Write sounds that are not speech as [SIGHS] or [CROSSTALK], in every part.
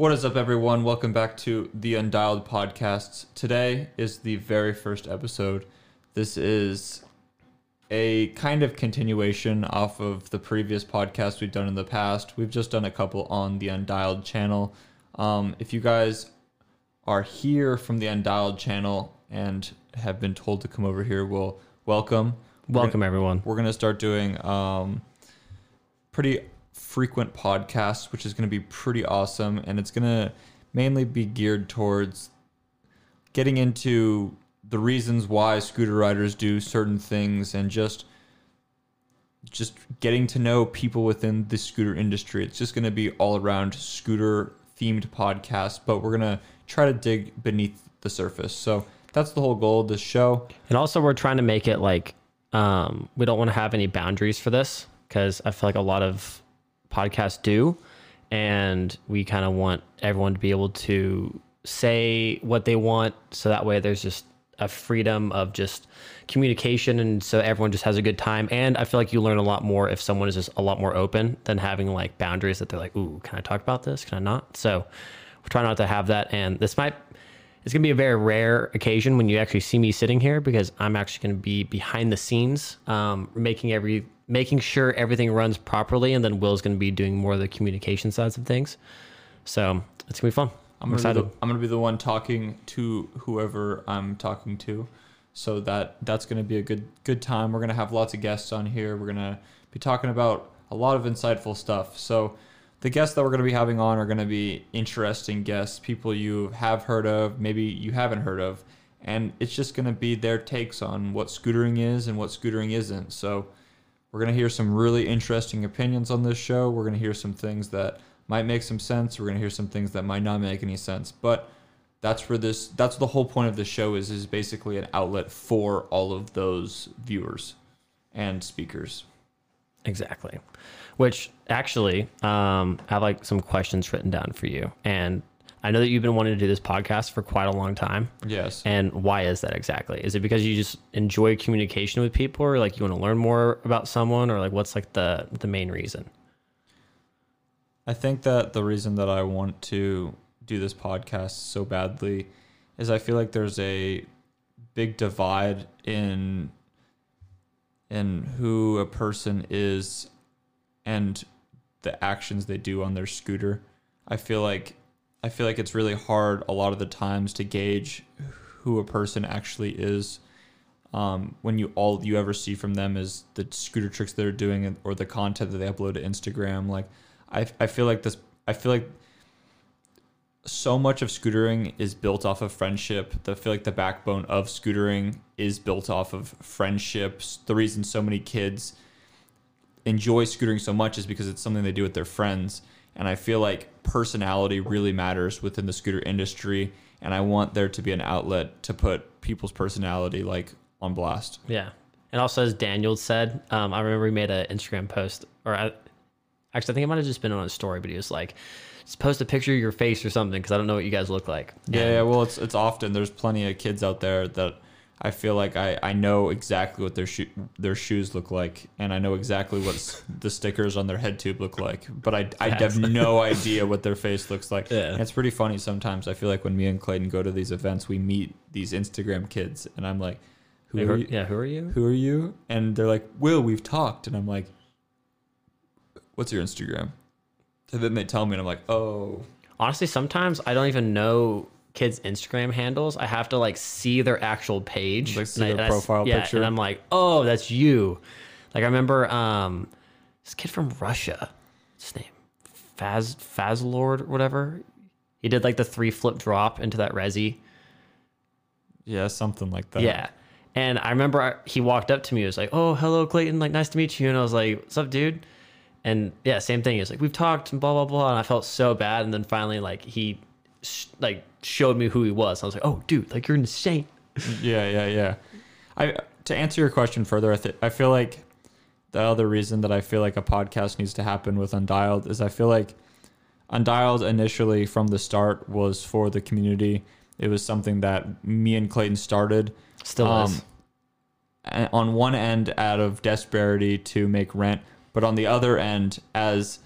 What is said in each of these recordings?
What is up, everyone? Welcome back to the Undialed Podcasts. Today is the very first episode. This is a kind of continuation off of the previous podcast we've done in the past. We've just done a couple on the Undialed channel. Um, if you guys are here from the Undialed channel and have been told to come over here, well, welcome. We're Welcome, everyone. we're gonna start doing um, pretty frequent podcasts, which is gonna be pretty awesome, and it's gonna mainly be geared towards getting into the reasons why scooter riders do certain things and just just getting to know people within the scooter industry. It's just gonna be all around scooter themed podcast, but we're gonna try to dig beneath the surface. So that's the whole goal of this show. And also, we're trying to make it like um, we don't want to have any boundaries for this because I feel like a lot of podcasts do, and we kind of want everyone to be able to say what they want, so that way there's just a freedom of just communication, and so everyone just has a good time. And I feel like you learn a lot more if someone is just a lot more open than having like boundaries that they're like, "Ooh, can I talk about this? Can I not?" So we're trying not to have that, and this might it's gonna be a very rare occasion when you actually see me sitting here because I'm actually gonna be behind the scenes, um, making every making sure everything runs properly, and then Will's gonna be doing more of the communication sides of things. So it's gonna be fun. I'm I'm, gonna, excited. the, I'm gonna be the one talking to whoever I'm talking to, so that that's gonna be a good good time. We're gonna have lots of guests on here. We're gonna be talking about a lot of insightful stuff. So the guests that we're gonna be having on are gonna be interesting guests, people you have heard of, maybe you haven't heard of, and it's just gonna be their takes on what scootering is and what scootering isn't. So we're gonna hear some really interesting opinions on this show. We're gonna hear some things that might make some sense. We're gonna hear some things that might not make any sense. But that's where this that's the whole point of the show is is basically an outlet for all of those viewers and speakers. Exactly. Which actually, um, I have like some questions written down for you, and I know that you've been wanting to do this podcast for quite a long time. Yes. And why is that exactly? Is it because you just enjoy communication with people, or like you want to learn more about someone, or like what's like the the main reason? I think that the reason that I want to do this podcast so badly is I feel like there's a big divide in in who a person is and the actions they do on their scooter. I feel like I feel like it's really hard a lot of the times to gauge who a person actually is um, when you all you ever see from them is the scooter tricks they're doing or the content that they upload to Instagram. Like, I I feel like this. I feel like so much of scootering is built off of friendship. I feel like the backbone of scootering is built off of friendships. The reason so many kids enjoy scootering so much is because it's something they do with their friends. And I feel like personality really matters within the scooter industry. And I want there to be an outlet to put people's personality like on blast. Yeah. And also, as Daniel said, um, I remember he made an Instagram post, or I, actually, I think it might have just been on a story, but he was like, just post a picture of your face or something because I don't know what you guys look like. Yeah, yeah, well, it's it's often there's plenty of kids out there that I feel like I, I know exactly what their shoe their shoes look like, and I know exactly what the stickers on their head tube look like, but I, I have no [LAUGHS] idea what their face looks like. Yeah. And it's pretty funny sometimes. I feel like when me and Clayton go to these events, we meet these Instagram kids, and I'm like, "Who are you? yeah, who are you? Who are you?" And they're like, "Will, we've talked," and I'm like, "What's your Instagram?" And then they tell me, and I'm like, "Oh." Honestly, sometimes I don't even know kids' Instagram handles. I have to like see their actual page, Like, see And I- their and profile yeah, picture? and I'm like, oh, that's you. Like I remember um, this kid from Russia. His name? Faz Fazlord or whatever. He did like the three flip drop into that resi. Yeah, something like that. Yeah. And I remember I- he walked up to me. He was like, "Oh, hello, Clayton. Like, nice to meet you." And I was like, "What's up, dude?" And yeah, same thing. He was like, "We've talked and blah blah blah." And I felt so bad. And then finally, like, he sh- like showed me who he was. I was like, "Oh, dude, like you're insane." [LAUGHS] Yeah, yeah, yeah. I to answer your question further, I th- I feel like the other reason that I feel like a podcast needs to happen with Undialed is I feel like Undialed initially from the start was for the community. It was something that me and Clayton started. Still Um, is. on one end out of desperation to make rent, but on the other end as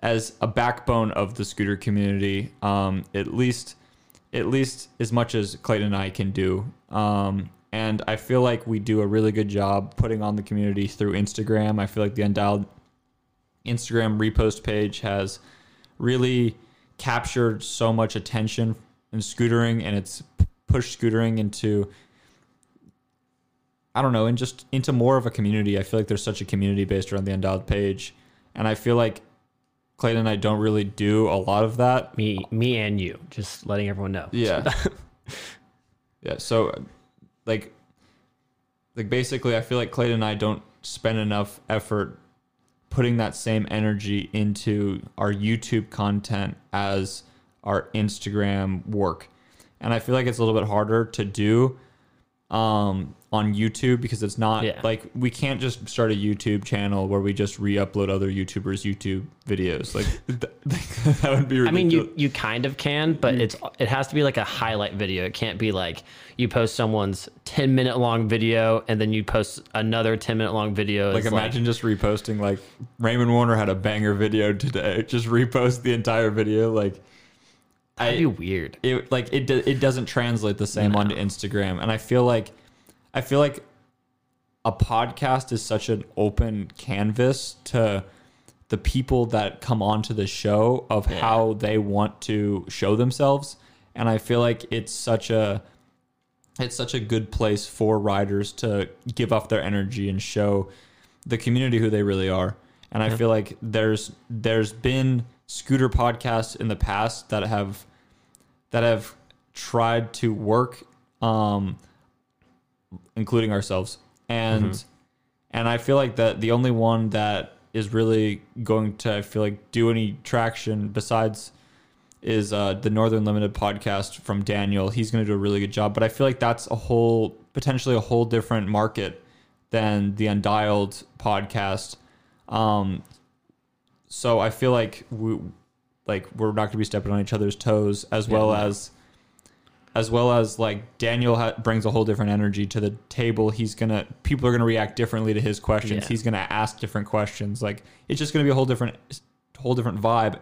as a backbone of the scooter community. Um, at least at least as much as Clayton and I can do. Um, and I feel like we do a really good job putting on the community through Instagram. I feel like the Undialed Instagram repost page has really captured so much attention in scootering and it's pushed scootering into I don't know, and just into more of a community. I feel like there's such a community based around the Undialed page. And I feel like Clayton and I don't really do a lot of that. Me, me, and you. Just letting everyone know. Yeah. [LAUGHS] yeah. So, like, like basically, I feel like Clayton and I don't spend enough effort putting that same energy into our YouTube content as our Instagram work, and I feel like it's a little bit harder to do um, on YouTube because it's not Yeah. like we can't just start a YouTube channel where we just re-upload other YouTubers' YouTube videos. Like [LAUGHS] th- [LAUGHS] that would be ridiculous. I mean, you you kind of can, but it's it has to be like a highlight video. It can't be like you post someone's ten minute long video and then you post another ten minute long video. Like imagine just reposting like Raymond Warner had a banger video today. [LAUGHS] Just repost the entire video. Like that'd be weird. it like it do, it doesn't translate the same onto Instagram. And I feel like I feel like a podcast is such an open canvas to the people that come onto the show of how they want to show themselves. And I feel like it's such a it's such a good place for riders to give off their energy and show the community who they really are. And I feel like there's there's been scooter podcasts in the past that have that have tried to work um including ourselves. And and I feel like that the only one that is really going to I feel like do any traction besides is uh, the Northern Limited podcast from Daniel. He's going to do a really good job, but I feel like that's a whole potentially a whole different market than the Undialed podcast. Um, so I feel like we like we're not going to be stepping on each other's toes, as well no. as as well as like Daniel ha- brings a whole different energy to the table. He's gonna people are gonna react differently to his questions. Yeah. He's gonna ask different questions. Like it's just gonna be a whole different whole different vibe.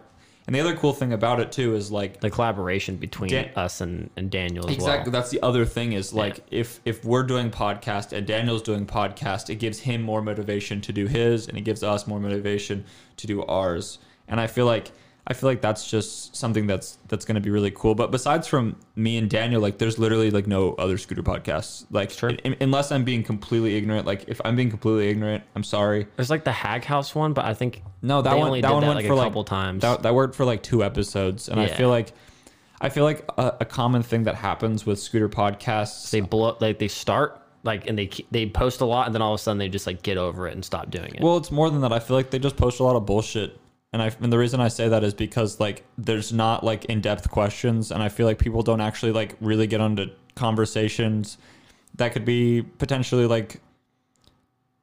And the other cool thing about it too is like The collaboration between Dan- us and, and Daniel as exactly well. that's the other thing is like if if we're doing podcast and Daniel's doing podcast, it gives him more motivation to do his, and it gives us more motivation to do ours. And I feel like I feel like that's just something that's that's going to be really cool. But besides from me and Daniel, like there's literally like no other scooter podcasts. Like Sure. un- unless I'm being completely ignorant. Like if I'm being completely ignorant, I'm sorry. There's like the Hag House one, but I think No, that one only that one that went like for a like couple times. That, that worked for like two episodes, and I feel like I feel like a, a common thing that happens with scooter podcasts. they blow like they start like and they they post a lot and then all of a sudden they just like get over it and stop doing it. Well, it's more than that. I feel like they just post a lot of bullshit. And I and the reason I say that is because like there's not like in-depth questions and I feel like people don't actually like really get onto conversations that could be potentially like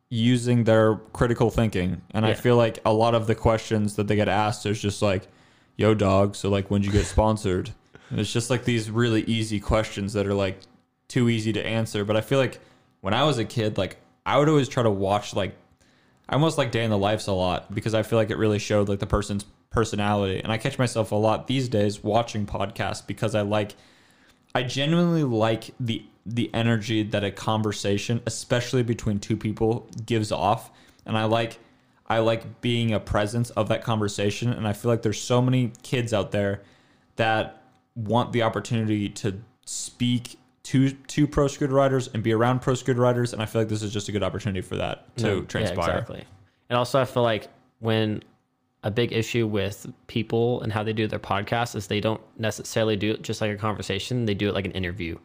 using their critical thinking. And I feel like a lot of the questions that they get asked is just like, "Yo dog, so like when'd you get sponsored?" And it's just like these really easy questions that are like too easy to answer, but I feel like when I was a kid like I would always try to watch like I almost like Day in the Lives a lot because I feel like it really showed like the person's personality. And I catch myself a lot these days watching podcasts because I like I genuinely like the the energy that a conversation, especially between two people, gives off. And I like I like being a presence of that conversation. And I feel like there's so many kids out there that want the opportunity to speak to to pro scooter riders and be around pro scooter riders. And I feel like this is just a good opportunity for that to No, transpire. Yeah, exactly. And also, I feel like when a big issue with people and how they do their podcast is they don't necessarily do it just like a conversation; they do it like an interview,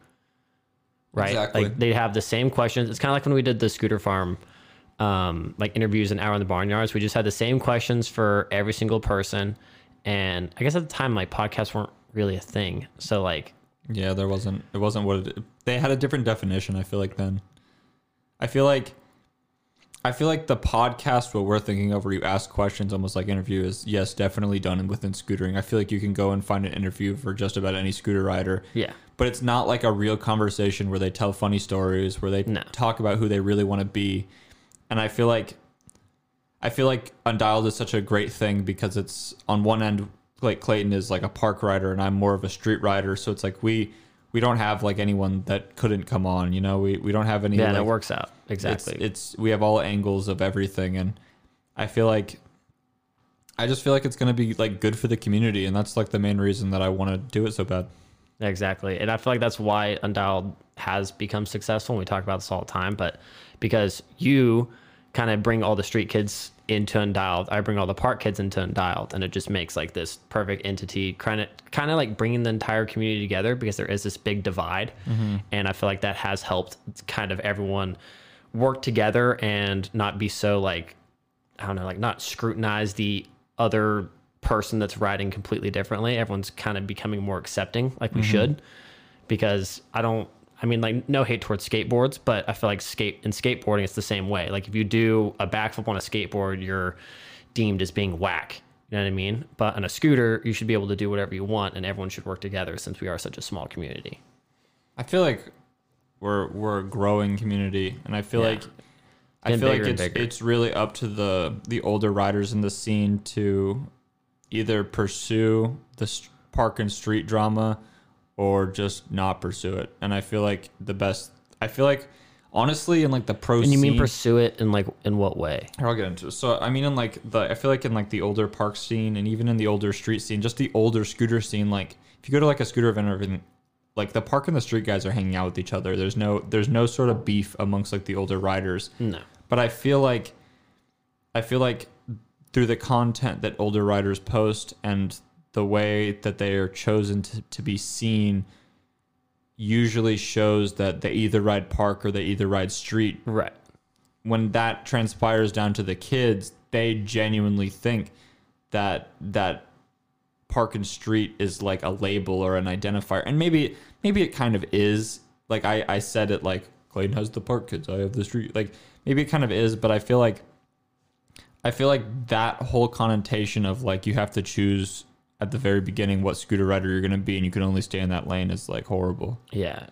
right? Exactly. Like they have the same questions. It's kind of like when we did the scooter farm, um, like interviews an hour in the barnyards. We just had the same questions for every single person, and I guess at the time, like podcasts weren't really a thing. So like Yeah, there wasn't. It wasn't what it, they had a different definition. I feel like then. I feel like. I feel like the podcast what we're thinking of, where you ask questions, almost like interview, is yes, definitely done within scootering. I feel like you can go and find an interview for just about any scooter rider. yeah, but it's not like a real conversation where they tell funny stories, where they No. talk about who they really want to be. And I feel like, I feel like Undialed is such a great thing because it's on one end like Clayton is like a park rider and I'm more of a street rider, so it's like we we don't have like anyone that couldn't come on, you know. We we don't have any Yeah, like, it works out it's, exactly. it's we have all angles of everything and I feel like I just feel like it's going to be like good for the community and that's like the main reason that I want to do it so bad. Exactly. And I feel like that's why Undialed has become successful. And we talk about this all the time, but because you kind of bring all the street kids into Undialed, I bring all the park kids into Undialed, and it just makes like this perfect entity, kind of, kind of like bringing the entire community together because there is this big divide, mm-hmm. and I feel like that has helped kind of everyone work together and not be so like I don't know, like not scrutinize the other person that's riding completely differently. Everyone's kind of becoming more accepting, like we mm-hmm. should, because I don't. I mean, like no hate towards skateboards, but I feel like skate and skateboarding it's the same way. Like if you do a backflip on a skateboard, you're deemed as being whack. You know what I mean? But on a scooter, you should be able to do whatever you want, and everyone should work together since we are such a small community. I feel like we're we're a growing community, and I feel Yeah. like I feel like it's it's really up to the the older riders in the scene to either pursue the park and street drama or just not pursue it. And I feel like the best. I feel like honestly, in like the pro And you mean scene- pursue it in like in what way? here, I'll get into it. So I mean, in like the, I feel like in like the older park scene and even in the older street scene, just the older scooter scene. Like if you go to like a scooter event or everything, like the park and the street guys are hanging out with each other. There's no, there's no sort of beef amongst like the older riders. No. But I feel like, I feel like through the content that older riders post and the way that they are chosen to, to be seen usually shows that they either ride park or they either ride street Right. when that transpires down to the kids, they genuinely think that that park and street is like a label or an identifier. And maybe maybe it kind of is. Like I, I said it like Clayton has the park kids, I have the street. Like maybe it kind of is, but I feel like I feel like that whole connotation of like you have to choose at the very beginning what scooter rider you're gonna be and you can only stay in that lane is like horrible. Yeah.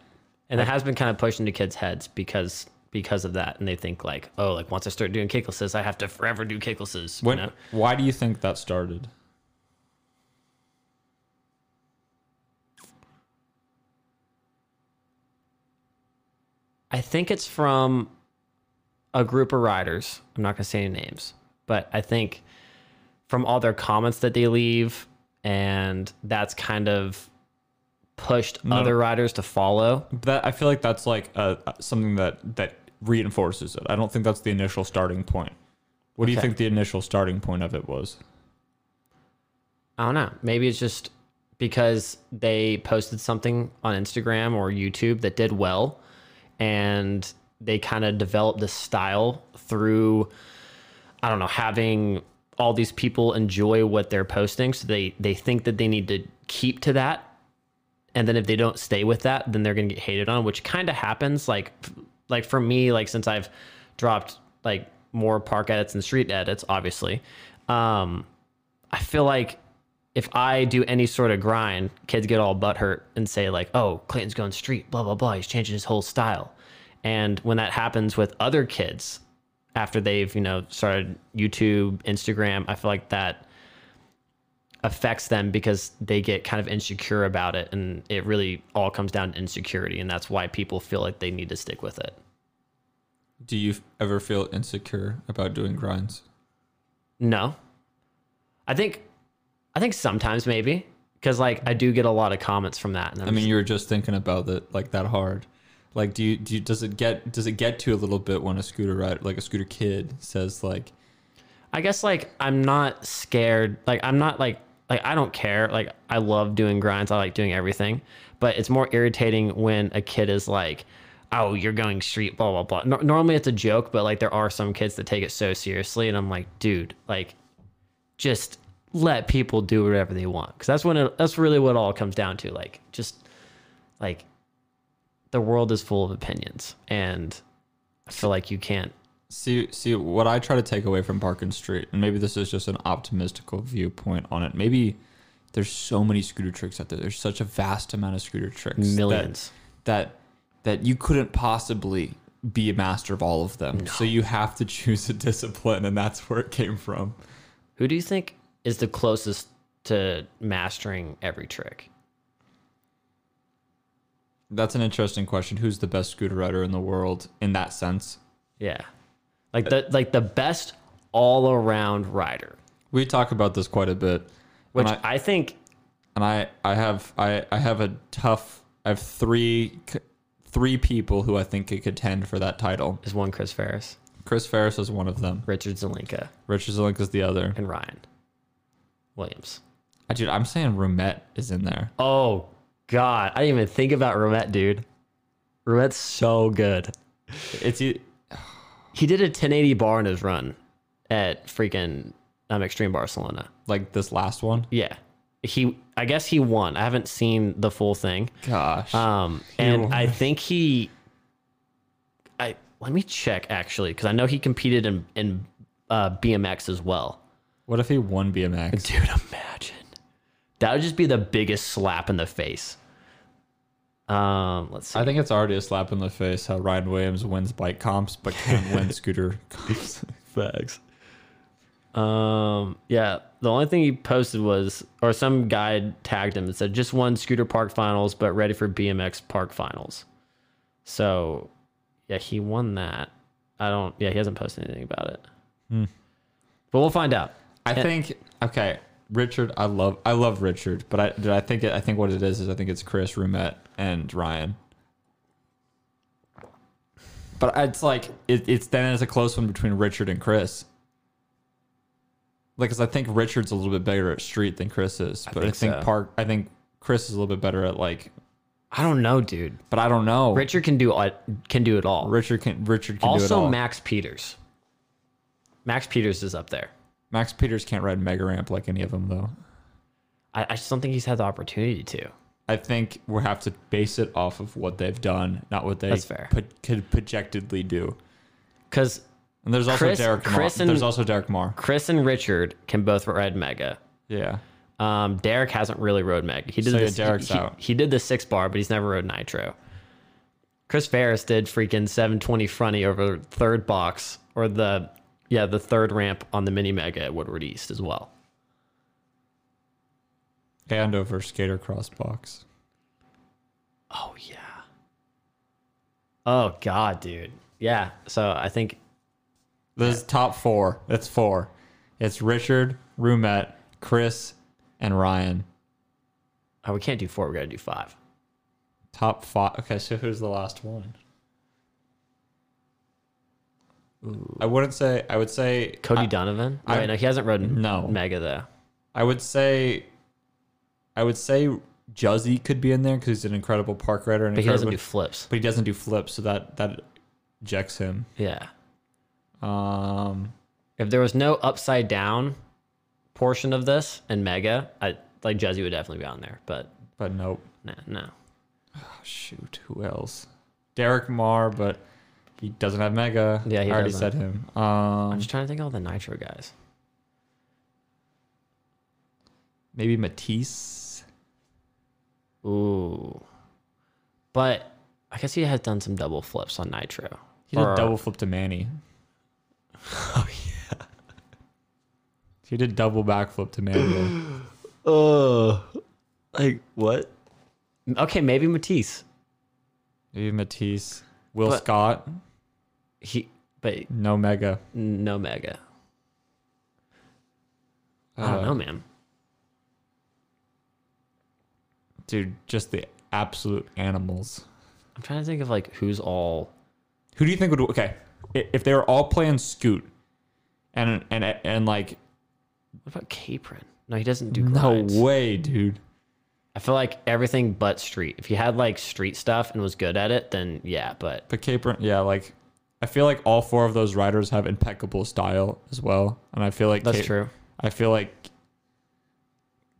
And it has been kind of pushed into kids' heads because because of that. And they think like, oh, like once I start doing kicklesses, I have to forever do kicklesses. When, you know? why do you think that started? I think it's from a group of riders. I'm not gonna say any names, but I think from all their comments that they leave, and that's kind of pushed other riders to follow. that I feel like that's like uh something that that reinforces it. I don't think that's the initial starting point. What do you think the initial starting point of it was? I don't know. Maybe it's just because they posted something on Instagram or YouTube that did well, and they kind of developed this style through, I don't know, having all these people enjoy what they're posting. So they they think that they need to keep to that, and then if they don't stay with that, then they're gonna get hated on, which kind of happens. Like like for me, like since I've dropped like more park edits and street edits, obviously. Um, I feel like if I do any sort of grind, kids get all butthurt and say like, "Oh, Clayton's going street, blah blah blah. He's changing his whole style." And when that happens with other kids, after they've you know started YouTube, Instagram, I feel like that affects them because they get kind of insecure about it, and it really all comes down to insecurity, and that's why people feel like they need to stick with it. Do you ever feel insecure about doing grinds? No. I think I think sometimes maybe cuz like I do get a lot of comments from that and I'm I mean, just- you were just thinking about it like that hard. Like, do you do you, does it get does it get to a little bit when a scooter rider, like a scooter kid, says like, I guess like I'm not scared. Like I'm not like like I don't care. Like I love doing grinds. I like doing everything. But it's more irritating when a kid is like, "Oh, you're going street blah blah blah." Nor normally it's a joke, but like there are some kids that take it so seriously and I'm like, "Dude, like just let people do whatever they want." Cuz that's when it, that's really what it all comes down to. Like just like the world is full of opinions and I feel like you can't See, see what I try to take away from Parkin Street, and maybe this is just an optimistical viewpoint on it. Maybe there's so many scooter tricks out there. There's such a vast amount of scooter tricks. millions. that that you couldn't possibly be a master of all of them. So you have to choose a discipline, and that's where it came from. Who do you think is the closest to mastering every trick? That's an interesting question. Who's the best scooter rider in the world in that sense? Yeah. Like the like the best all around rider. We talk about this quite a bit. Which I, I think and I, I have I, I have a tough I have three three people who I think could contend for that title. is one Chris Ferris, Chris Ferris is one of them. Richard Zelinka, Richard Zilink is the other. and Ryan Williams. Uh, Dude, I'm saying Rumet is in there. Oh God. I didn't even think about Romet, dude. Romet's so good. It's He did a 1080 bar in his run at freaking um, Extreme Barcelona. like this last one. Yeah. He I guess he won. I haven't seen the full thing. Gosh. Um and I think he I let me check actually cuz I know he competed in in uh, BMX as well. what if he won BMX? Dude, imagine. That would just be the biggest slap in the face. Um, let's see. I think it's already a slap in the face how Ryan Williams wins bike comps but can't win [LAUGHS] scooter comps. [LAUGHS] Facts. Um, yeah, the only thing he posted was, or some guy tagged him and said, just won scooter park finals, but ready for BMX park finals. So, yeah, he won that. I don't, yeah, he hasn't posted anything about it. But we'll find out. I think okay, Richard. I love I love Richard, but I did I think it, I think what it is is I think it's Chris Rumet and Ryan. But it's like it, it's then it's a close one between Richard and Chris. Like, cause I think Richard's a little bit better at street than Chris is, but I think think so. park. I think Chris is a little bit better at like. I don't know, dude. But I don't know. Richard can do it, can do it all. Richard can Richard can do it also, all. Max Peters. Max Peters is up there. Max Peters can't ride mega ramp like any of them though. I, I just don't think he's had the opportunity to. I think we have to base it off of what they've done, not what they That's fair. Put, could projectedly do. Because And there's also Chris- Derek Chris Marr. and- There's also Derek Marr. Chris and Richard can both ride Mega. Yeah. Um, Derek hasn't really rode Mega. He did So, yeah, this, Derek's he, he- out. He, did the six bar, but he's never rode Nitro. Chris Ferris did freaking 720 fronty over third box or the yeah the third ramp on the mini Mega at Woodward East as well. And over skater cross box. Oh yeah. Oh god, dude. Yeah. So I think This is top four. It's four. It's Richard, Rumet, Chris, and Ryan. oh, we can't do four. We got to do five. Top five. Okay, so who's the last one? I wouldn't say. I would say Cody I, Donovan. I- wait, no, he hasn't rode No. Mega though. I would say. I would say Juzzy could be in there because he's an incredible park rider and But he doesn't do flips. but he doesn't do flips, so that that ejects him. Yeah. Um, If there was no upside down portion of this and Mega, I like Juzzy would definitely be on there. But but nope. nah, no. Oh, shoot, who else? Derek Marr, but he doesn't have mega. Yeah, he I already doesn't. said him. I'm Um, just trying to think of all the Nitro guys. maybe Matisse. Ooh. But I guess he has done some double flips on Nitro. He did Or- double flip to Manny. [LAUGHS] Oh yeah. He did double backflip to Manny. Oh. [GASPS] like what? Okay, maybe Matisse. maybe Matisse. Will But- Scott. He but No mega. no Mega. I Uh, don't know, man. Dude, just the absolute animals. I'm trying to think of like who's all Who do you think would okay? If they were all playing Scoot, and and and like what about Capron? No, he doesn't do no way, dude. I feel like everything but street. If you had like street stuff and was good at it, then yeah, but But Capron, yeah, like I feel like all four of those riders have impeccable style as well, and I feel like that's Cap- true. I feel like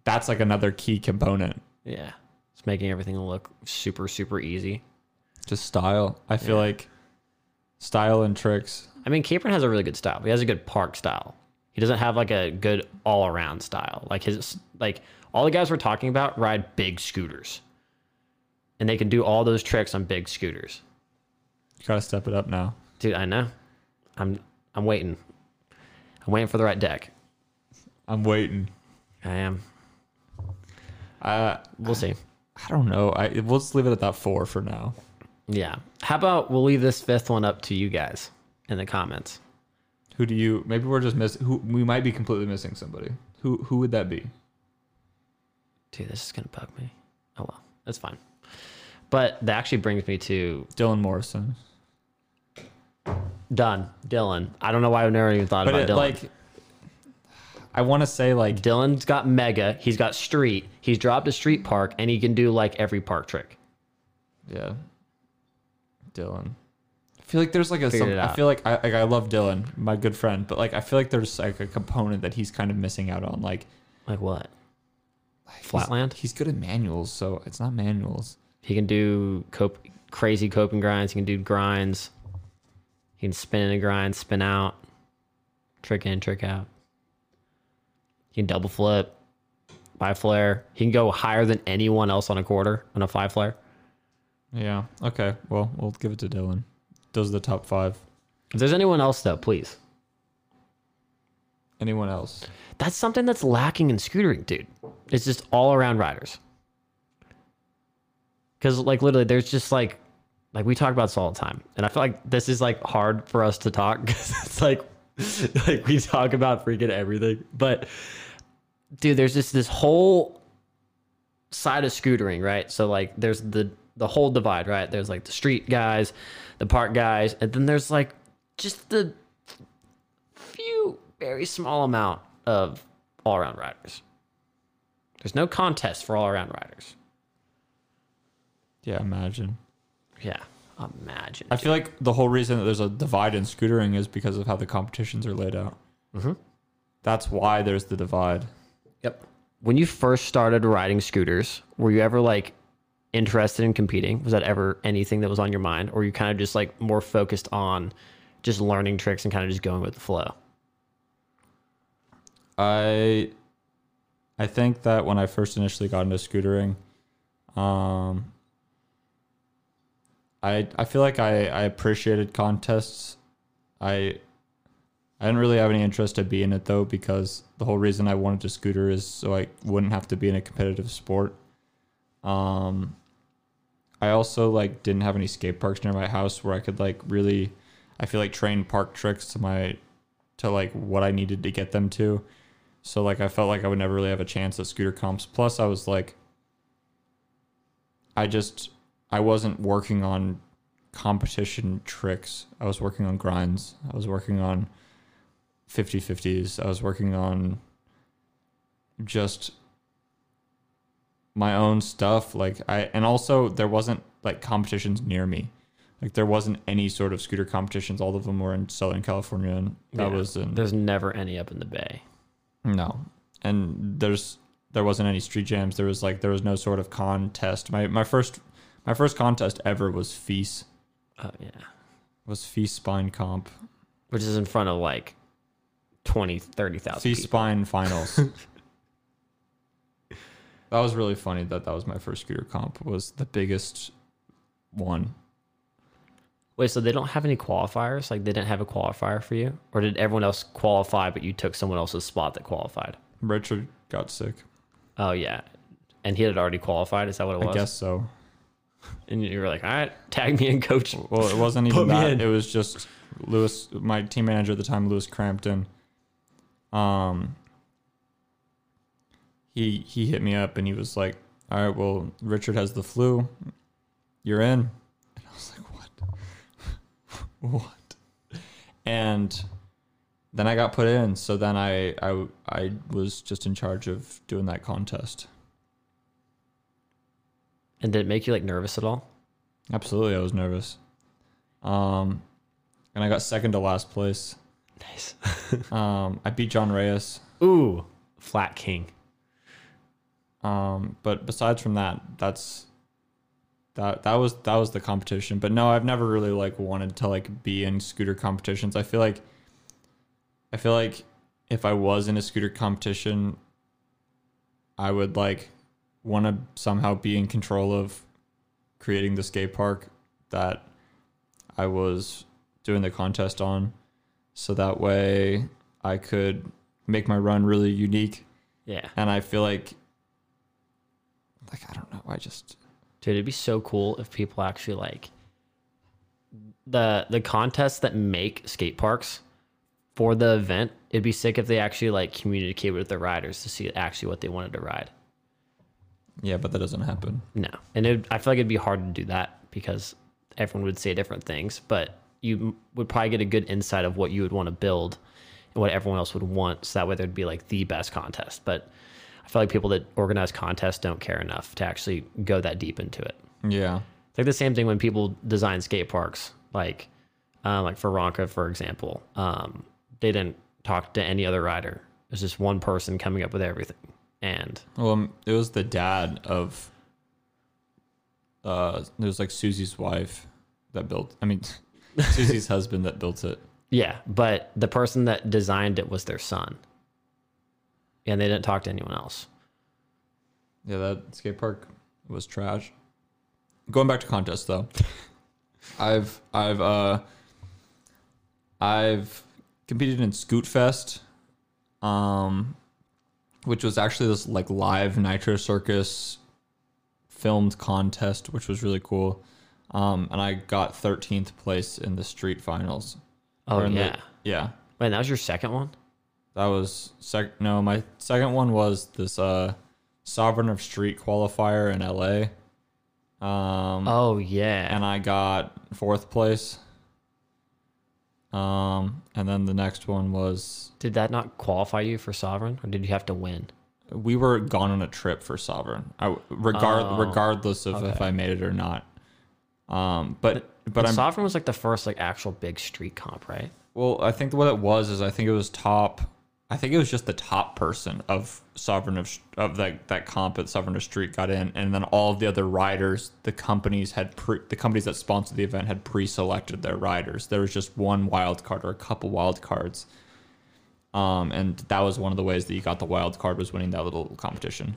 that's like another key component. Yeah. It's making everything look super, super easy. Just style. I feel Yeah. like style and tricks. I mean, Capron has a really good style. He has a good park style. He doesn't have like a good all around style. Like his like all the guys we're talking about ride big scooters. And they can do all those tricks on big scooters. You gotta step it up now. dude. I know. I'm I'm waiting. I'm waiting for the right deck. I'm waiting. I am. Uh, We'll see. I don't know. I we'll just leave it at that four for now. Yeah. How about we'll leave this fifth one up to you guys in the comments. Who do you? Maybe we're just missing. Who we might be completely missing somebody. Who who would that be? Dude, this is gonna bug me. Oh well, that's fine. But that actually brings me to Dylan Morrison. done. Dylan. I don't know why I've never even thought But about it, Dylan. like, I want to say like Dylan's got mega. He's got street. He's dropped a street park, and he can do like every park trick. yeah, Dylan. I feel like there's like a. Figured Some, it I out. feel like I like I love Dylan, my good friend, but like I feel like there's like a component that he's kind of missing out on. Like Like what? he's- Flatland? He's, good at manuals, so it's not manuals. He can do cope, crazy coping grinds. He can do grinds. He can spin in a grind, spin out, trick in, trick out. He can double flip, five flare. He can go higher than anyone else on a quarter on a five flare. Yeah. Okay. Well, we'll give it to Dylan. Does the top five. If there's anyone else though, please. Anyone else? That's something that's lacking in scootering, dude. It's just all around riders. Cause like literally there's just like like we talk about this all the time. And I feel like this is like hard for us to talk [LAUGHS] because it's like [LAUGHS] like we talk about freaking everything. But dude, there's just this whole side of scootering, right? So like there's the the whole divide, right? There's like the street guys, the park guys, and then there's like just the few very small amount of all around riders. There's no contest for all around riders. Yeah. Imagine. Yeah. Imagine. I feel like the whole reason that there's a divide in scootering is because of how the competitions are laid out. Mhm. That's why there's the divide. Yep. When you first started riding scooters, were you ever like interested in competing? Was that ever anything that was on your mind? Or were you kind of just like more focused on just learning tricks and kind of just going with the flow? I I think that when I first initially got into scootering, um, I I feel like I, I appreciated contests. I I didn't really have any interest to be in it though because the whole reason I wanted to scooter is so I wouldn't have to be in a competitive sport. Um, I also like didn't have any skate parks near my house where I could like really, I feel like train park tricks to my, to like what I needed to get them to. So like I felt like I would never really have a chance at scooter comps. Plus I was like, I just I wasn't working on competition tricks. I was working on grinds. I was working on 50-50s. I was working on just my own stuff like I and also there wasn't like competitions near me. Like there wasn't any sort of scooter competitions. All of them were in Southern California and that Yeah. was in There's never any up in the bay. no. And there's there wasn't any street jams. There was like there was no sort of contest. My my first my first contest ever was Feast. Oh yeah. Was Feast Spine Comp. Which is in front of like 20, 30,000 Feast people. Spine Finals. [LAUGHS] that was really funny that that was my first scooter comp. Was the biggest one. Wait, so they don't have any qualifiers? Like they didn't have a qualifier for you? Or did everyone else qualify but you took someone else's spot that qualified? Richard got sick. Oh yeah. And he had already qualified, is that what it was? I guess so. And you were like, all right, tag me in, coach. Well, it wasn't Put even me that. in. It was just Lewis, my team manager at the time, Lewis Crampton. Um, he he hit me up and he was like, "All right, well, Richard has the flu. You're in." And I was like, "What? [LAUGHS] what?" And then I got put in. So then I I I was just in charge of doing that contest. And did it make you like nervous at all? Absolutely, I was nervous. Um, and I got second to last place. Nice. [LAUGHS] [LAUGHS] Um, I beat John Reyes. Ooh, flat king. Um, but besides from that, that's that that was that was the competition. But no, I've never really like wanted to like be in scooter competitions. I feel like I feel like if I was in a scooter competition, I would like want to somehow be in control of creating the skate park that I was doing the contest on, so that way I could make my run really unique. Yeah. And I feel like, like I don't know, I just Dude, it'd be so cool if people actually like the the contests that make skate parks for the event. It'd be sick if they actually like communicate with the riders to see actually what they wanted to ride. Yeah, but that doesn't happen. No, and it, I feel like it'd be hard to do that because everyone would say different things, but you would probably get a good insight of what you would want to build and what everyone else would want. So that way there'd be like the best contest. But I feel like people that organize contests don't care enough to actually go that deep into it. Yeah, It's like the same thing when people design skate parks, like uh, like for Ronka, for example. Um, they didn't talk to any other rider. It was just one person coming up with everything. And well, um, it was the dad of. Uh, it was like Susie's wife that built. I mean, [LAUGHS] Susie's husband that built it. yeah, but the person that designed it was their son. And they didn't talk to anyone else. Yeah, that skate park was trash. Going back to contests though. [LAUGHS] I've I've uh I've competed in Scoot Fest, um, which was actually this like live Nitro Circus filmed contest, which was really cool. Um, and I got 13th place in the street finals. Oh, in the- yeah. yeah. Wait, that was your second one? That was sec. No, my second one was this uh, Sovereign of Street qualifier in LA. Um, Oh, yeah. and I got fourth place. Um, and then the next one was Did that not qualify you for Sovereign? Or did you have to win? we were gone on a trip for Sovereign. I regard Oh, regardless of if. I made it or not. Um, but but I'm Sovereign was like the first like actual big street comp, right? Well, I think what it was is I think it was top. I think it was just the top person of Sovereign of of that that comp at Sovereign of Street got in, and then all of the other riders, the companies had pre, the companies that sponsored the event had pre-selected their riders. There was just one wild card or a couple wild cards, um, and that was one of the ways that you got the wild card was winning that little competition.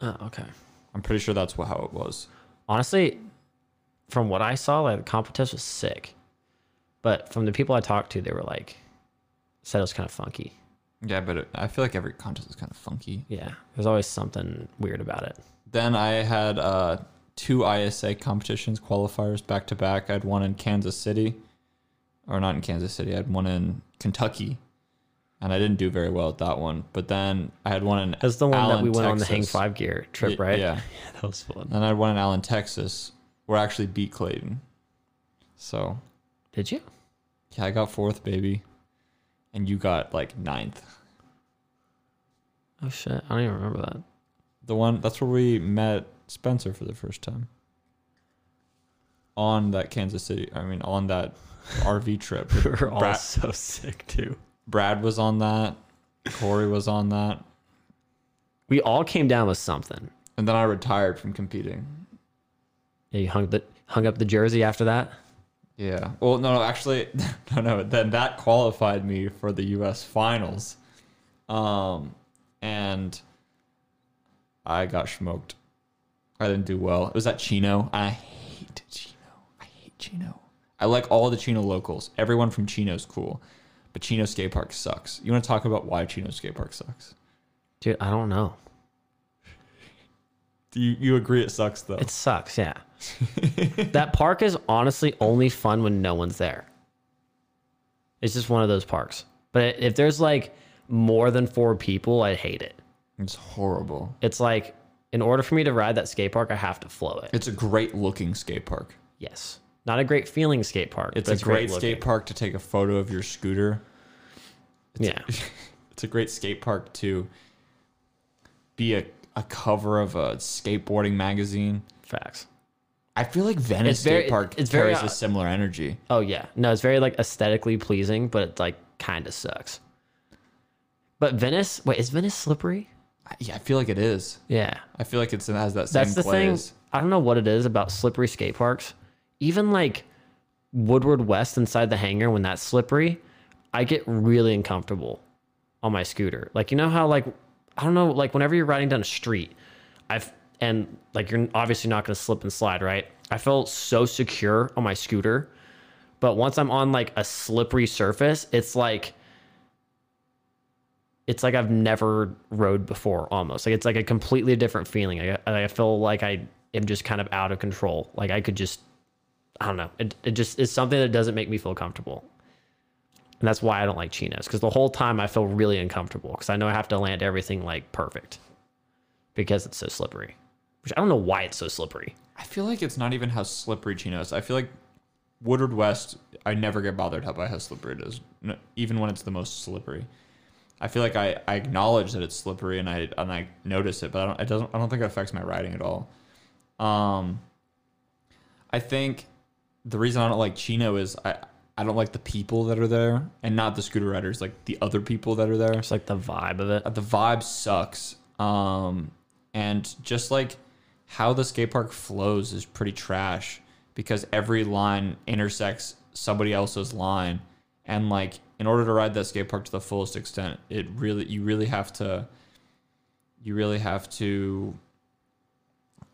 Oh, okay. I'm pretty sure that's what, how it was. honestly, from what I saw, like the competition was sick. But from the people I talked to, they were like, said it was kind of funky. Yeah, but it, I feel like every contest is kind of funky. Yeah, there's always something weird about it. Then I had uh, two ISA competitions qualifiers back to back. I had one in Kansas City, or not in Kansas City. I had one in Kentucky, and I didn't do very well at that one. But then I had one in That's the one that we went on the Hang Five Gear trip, right? [LAUGHS] Yeah. that was fun. And I had one in Allen, Texas, where I actually beat Clayton. So Did you? yeah, I got fourth, baby, and you got like ninth. Oh shit, I don't even remember that. The one that's where we met Spencer for the first time. On that Kansas City, I mean, on that [LAUGHS] RV trip. We [LAUGHS] were all Brad, so sick too. Brad was on that. Corey was on that. We all came down with something. And then I retired from competing. Yeah, you hung the hung up the jersey after that. Yeah. Well, no, no, actually, [LAUGHS] no, no. Then that qualified me for the U.S. finals, um, and I got smoked. I didn't do well. It was at Chino. I hate Chino. I hate Chino. I like all the Chino locals. Everyone from Chino's cool, but Chino skate park sucks. You want to talk about why Chino skate park sucks? Dude, I don't know. Do you you agree it sucks though? It sucks, yeah. That park is honestly only fun when no one's there. It's just one of those parks. But if there's like more than four people, I hate it. it's horrible. It's like in order for me to ride that skate park, I have to flow it. It's a great looking skate park. Yes. Not a great feeling skate park. It's a great looking. skate park to take a photo of your scooter. Yeah. [LAUGHS] It's a great skate park to be a, a cover of a skateboarding magazine. Facts. I feel like Venice very- Skate Park it's very, carries uh, a similar energy. Oh yeah. No, it's very like aesthetically pleasing, but it like kind of sucks. But Venice, wait, is Venice slippery? I- Yeah, I feel like it is. Yeah. I feel like it's, it has that same That's the glaze. thing. I don't know what it is about slippery skate parks. Even like Woodward West inside the hangar, when that's slippery, I get really uncomfortable on my scooter. Like you know how like I don't know like whenever you're riding down a street, I've and like you're obviously not going to slip and slide, right? I felt so secure on my scooter, But once I'm on like a slippery surface, it's like it's like I've never rode before almost. Like it's like a completely different feeling. I, I feel like I am just kind of out of control. Like I could just I don't know. It it just is something that doesn't make me feel comfortable. And that's why I don't like chinos because the whole time I feel really uncomfortable because I know I have to land everything like perfect because it's so slippery. Which I don't know why it's so slippery. I feel like it's not even how slippery chinos. I feel like Woodward West. I never get bothered by how slippery it is, even when it's the most slippery. I feel like I, I acknowledge that it's slippery and I and I notice it, but I don't. It doesn't. I don't think it affects my riding at all. Um, I think the reason I don't like Chino is I I don't like the people that are there, and not the scooter riders, like the other people that are there. It's like the vibe of it. The vibe sucks. Um, and just like how the skate park flows is pretty trash because every line intersects somebody else's line, and like in order to ride that skate park to the fullest extent, it really you really have to you really have to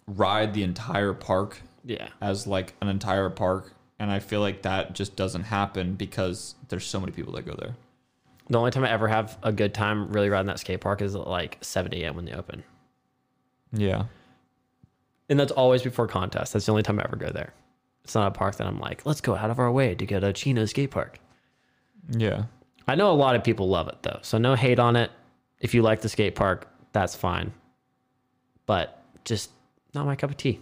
ride the entire park Yeah. as like an entire park and i feel like that just doesn't happen because there's so many people that go there The only time I ever have a good time really riding that skate park is like 7 a.m. when they open. yeah And that's always before contest. That's the only time I ever go there. It's not a park that I'm like, let's go out of our way to get a Chino skate park. yeah I know a lot of people love it though. So no hate on it. If you like the skate park, that's fine. But just not my cup of tea.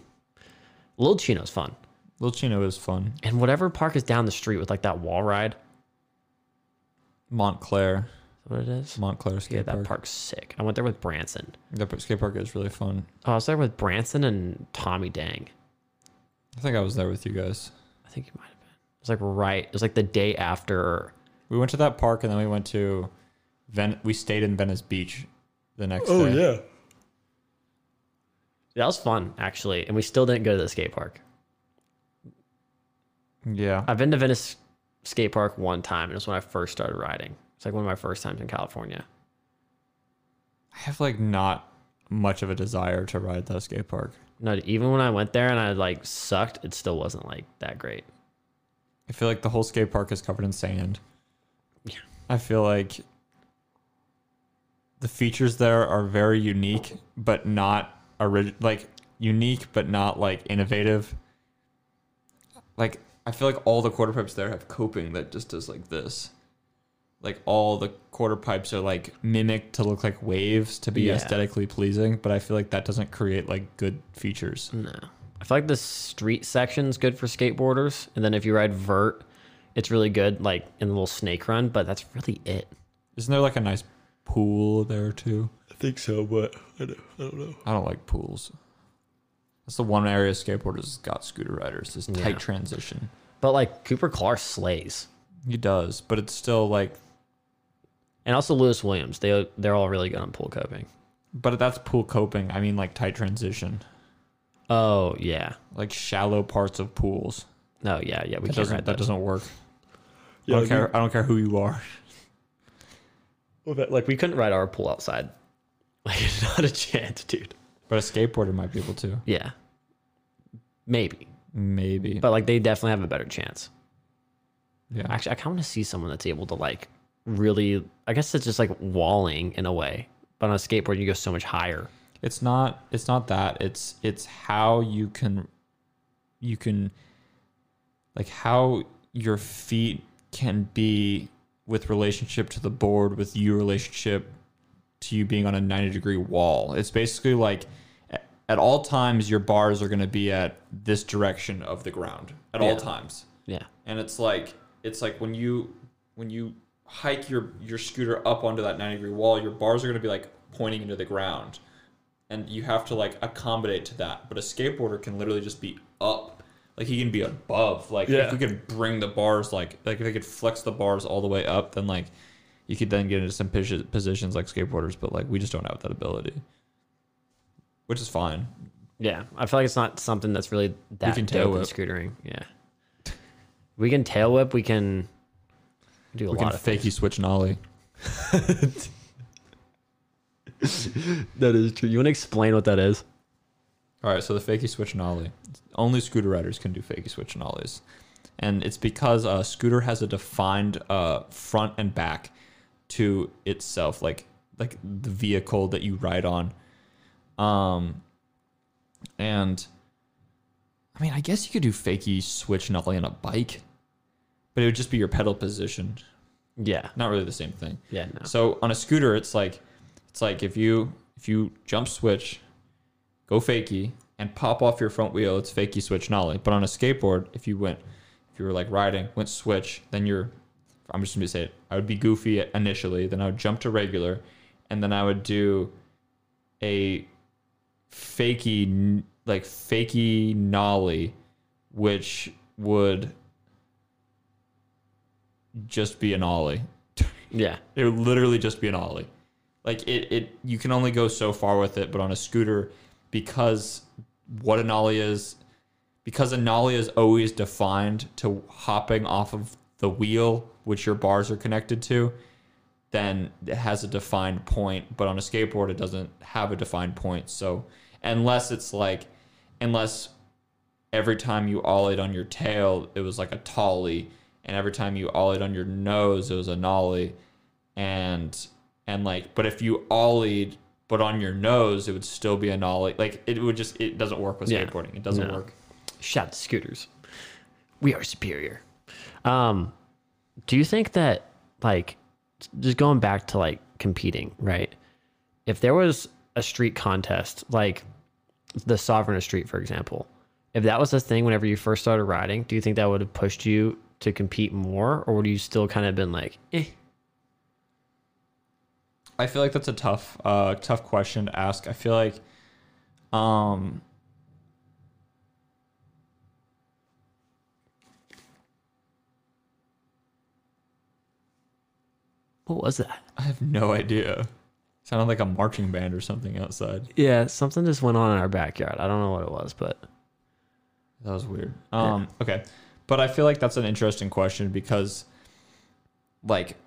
Little Chino's fun. Little Chino is fun. And whatever park is down the street with like that wall ride, Montclair, what it is? Montclair skate Yeah, that park. park's sick. I went there with Branson. That skate park is really fun. Oh, I was there with Branson and Tommy Dang. I think I was there with you guys. I think you might have been. It was like right. It was like the day after. We went to that park and then we went to Ven. We stayed in Venice Beach the next oh, day. Oh yeah. That was fun actually, and we still didn't go to the skate park. yeah. I've been to Venice skate park one time, and it was when I first started riding. It's like one of my first times in California. I have like not much of a desire to ride that skate park. No, even when I went there and I like sucked, it still wasn't like that great. I feel like the whole skate park is covered in sand. Yeah. I feel like the features there are very unique, but not orig- like unique, but not like innovative. Like I feel like all the quarter pipes there have coping that just does like this. Like all the quarter pipes are like mimicked to look like waves to be Yeah. aesthetically pleasing, but I feel like that doesn't create like good features. No, I feel like the street section's good for skateboarders, and then if you ride vert, it's really good like in the little snake run. But that's really it. Isn't there like a nice pool there too? I think so, but I don't, I don't know. I don't like pools. That's the one area skateboarders got scooter riders. This Yeah. tight transition. But like Cooper Clark slays, He does, but it's still like, and also Lewis Williams. They they're all really good on pool coping. but that's pool coping. I mean, like tight transition, Oh yeah, like shallow parts of pools. no yeah yeah we That can't doesn't ride that those. doesn't work. Yeah, I don't care. I don't care who you are. [LAUGHS] Like we couldn't ride our pool outside. [LAUGHS] Like not a chance, dude. But a skateboarder might be able to. Yeah, maybe, Maybe. but like they definitely have a better chance. yeah. Actually, I kind of want to see someone that's able to like really. I guess it's just like walling in a way, but on a skateboard you go so much higher. it's not it's not that it's it's how you can you can like how your feet can be with relationship to the board with you relationship to you being on a 90 degree wall it's basically like at all times your bars are going to be at this direction of the ground at Yeah. all times Yeah, and it's like it's like when you when you hike your your scooter up onto that 90 degree wall your bars are going to be like pointing into the ground and you have to like accommodate to that but a skateboarder can literally just be up like he can be above like Yeah. if we could bring the bars like like if they could flex the bars all the way up then like you could then get into some positions like skateboarders but like we just don't have that ability which is fine yeah. I feel like it's not something that's really that can tail dope in scootering. Yeah, we can tail whip. We can do a we lot can of fakey things. switch nollie [LAUGHS] That is true. You want to explain what that is? All right, so the fakie switch nollie. Only scooter riders can do fakie switch nollies. and it's because a scooter has a defined uh, front and back to itself, like like the vehicle that you ride on. Um, and I mean, I guess you could do fakie switch nollie on a bike, but it would just be your pedal position. Yeah. Not really the same thing. Yeah. No. So on a scooter, it's like it's like if you if you jump switch, go fakie, and pop off your front wheel, it's fakie switch nollie. But on a skateboard, if you went if you were like riding, went switch, then you're I'm just gonna say it. I would be goofy initially, then I would jump to regular, and then I would do a fakie like fakie nollie, which would just be an ollie. yeah. [LAUGHS] It would literally just be an ollie. Like it, it you can only go so far with it, but on a scooter, because what an ollie is, because an ollie is always defined to hopping off of the wheel, which your bars are connected to, then it has a defined point. But on a skateboard, it doesn't have a defined point. So unless it's like, unless every time you ollied on your tail, it was like a tolly, and every time you ollied on your nose, it was a nollie, and and like, but if you ollied but on your nose, it would still be a nollie. Like it would just it doesn't work with Yeah. skateboarding. It doesn't No. work. Shout out to scooters. We are superior. Um, do you think that like just going back to like competing, right? If there was a street contest, like the Sovereign Street, for example, if that was a thing whenever you first started riding, do you think that would have pushed you to compete more, or would you still kind of been like, eh? I feel like that's a tough, uh, tough question to ask. I feel like, um, What was that? I have no idea. Sounded like a marching band or something outside. Yeah, something just went on in our backyard. I don't know what it was, but That was weird. Um, okay. But I feel like that's an interesting question because like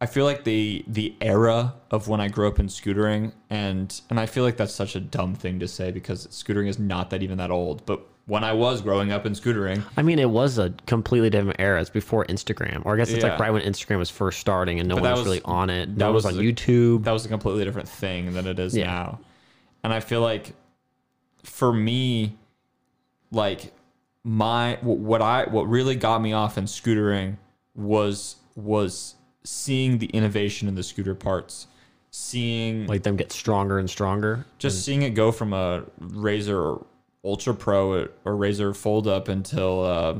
I feel like the the era of when I grew up in scootering and and I feel like that's such a dumb thing to say because scootering is not that even that old. But when I was growing up in scootering, I mean, it was a completely different era. It's before Instagram, or I guess it's like right when Instagram was first starting and no But one was, was- really on it. that No one was was on the- YouTube. that was a completely different thing than it is Yeah. now. And I feel like for me, like my what I what really got me off in scootering was was seeing the innovation in the scooter parts, seeing like them get stronger and stronger. just seeing it go from a Razor Ultra Pro or Razor Fold Up until uh,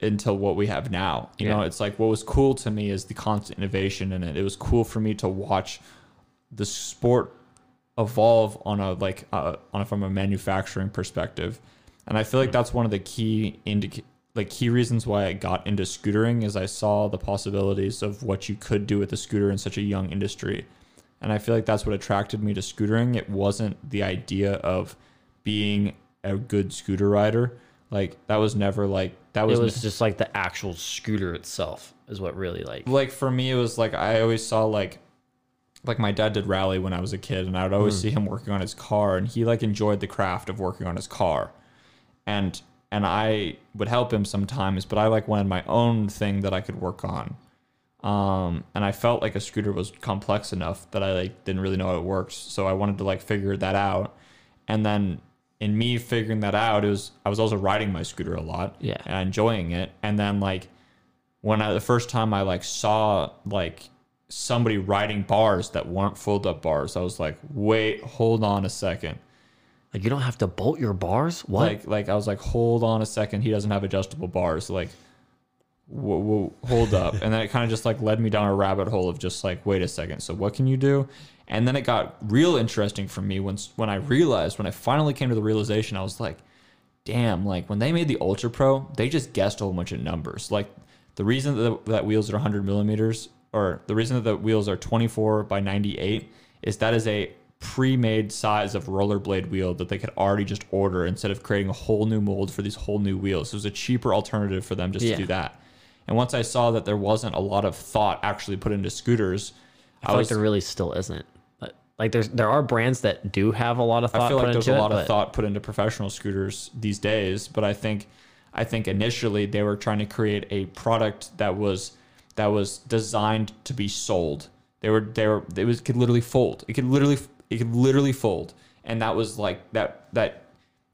until what we have now. You know, it's like what was cool to me is the constant innovation in it. It was cool for me to watch the sport evolve on a like uh, on a, from a manufacturing perspective, and I feel like hmm. that's one of the key indic- like key reasons why I got into scootering is I saw the possibilities of what you could do with a scooter in such a young industry. And I feel like that's what attracted me to scootering. It wasn't the idea of being a good scooter rider. Like that was never like that was, It was just like the actual scooter itself is what really like. like for me it was like I always saw like like my dad did rally when I was a kid and I would always hmm. see him working on his car and he like enjoyed the craft of working on his car. And and I would help him sometimes, but I like wanted my own thing that I could work on. Um, and I felt like a scooter was complex enough that I like didn't really know how it works. So I wanted to like figure that out. And then in me figuring that out, it was I was also riding my scooter a lot. Yeah. And enjoying it. And then like when I the first time I like saw like somebody riding bars that weren't fold up bars, I was like, wait, hold on a second. Like you don't have to bolt your bars. What? Like like I was like, hold on a second, he doesn't have adjustable bars. Like whoa, whoa, hold up. and then it kind of just like led me down a rabbit hole of just like, wait a second, so what can you do? And then it got real interesting for me when when I realized when I finally came to the realization, I was like, damn, like when they made the Ultra Pro, they just guessed a whole bunch of numbers. Like the reason that, that wheels are 100 millimeters, or the reason that the wheels are 24 by 98, is that is a pre-made size of rollerblade wheel that they could already just order instead of creating a whole new mold for these whole new wheels. So it was a cheaper alternative for them just Yeah. to do that. And once I saw that there wasn't a lot of thought actually put into scooters, I feel like there really still isn't. But like there's there are brands that do have a lot of thought I feel put like there's a it, lot of but thought put into professional scooters these days, but I think I think initially they were trying to create a product that was that was designed to be sold. They were they were it was could literally fold. It could literally it could literally fold, and that was like that that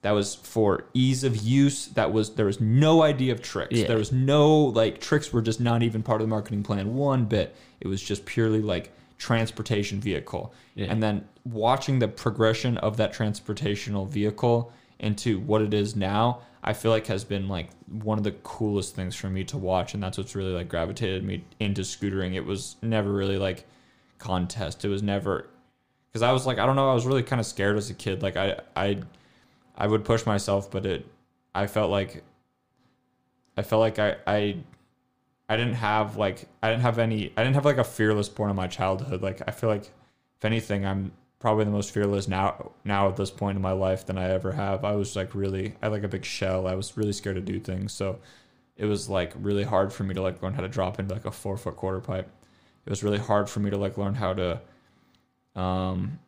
that was for ease of use. That was there was no idea of tricks. Yeah. There was no like tricks were just not even part of the marketing plan one bit. It was just purely like transportation vehicle. Yeah. And then watching the progression of that transportational vehicle into what it is now, I feel like has been like one of the coolest things for me to watch and that's what's really like gravitated me into scootering. It was never really like contest. It was never cuz I was like I don't know, I was really kind of scared as a kid. Like I I I would push myself, but it I felt like I felt like I I I didn't have like I didn't have any I didn't have like a fearless born in my childhood. Like I feel like if anything I'm probably the most fearless now now at this point in my life than I ever have. I was like really I had like a big shell. I was really scared to do things. So it was like really hard for me to like learn how to drop into like a four foot quarter pipe. It was really hard for me to like learn how to um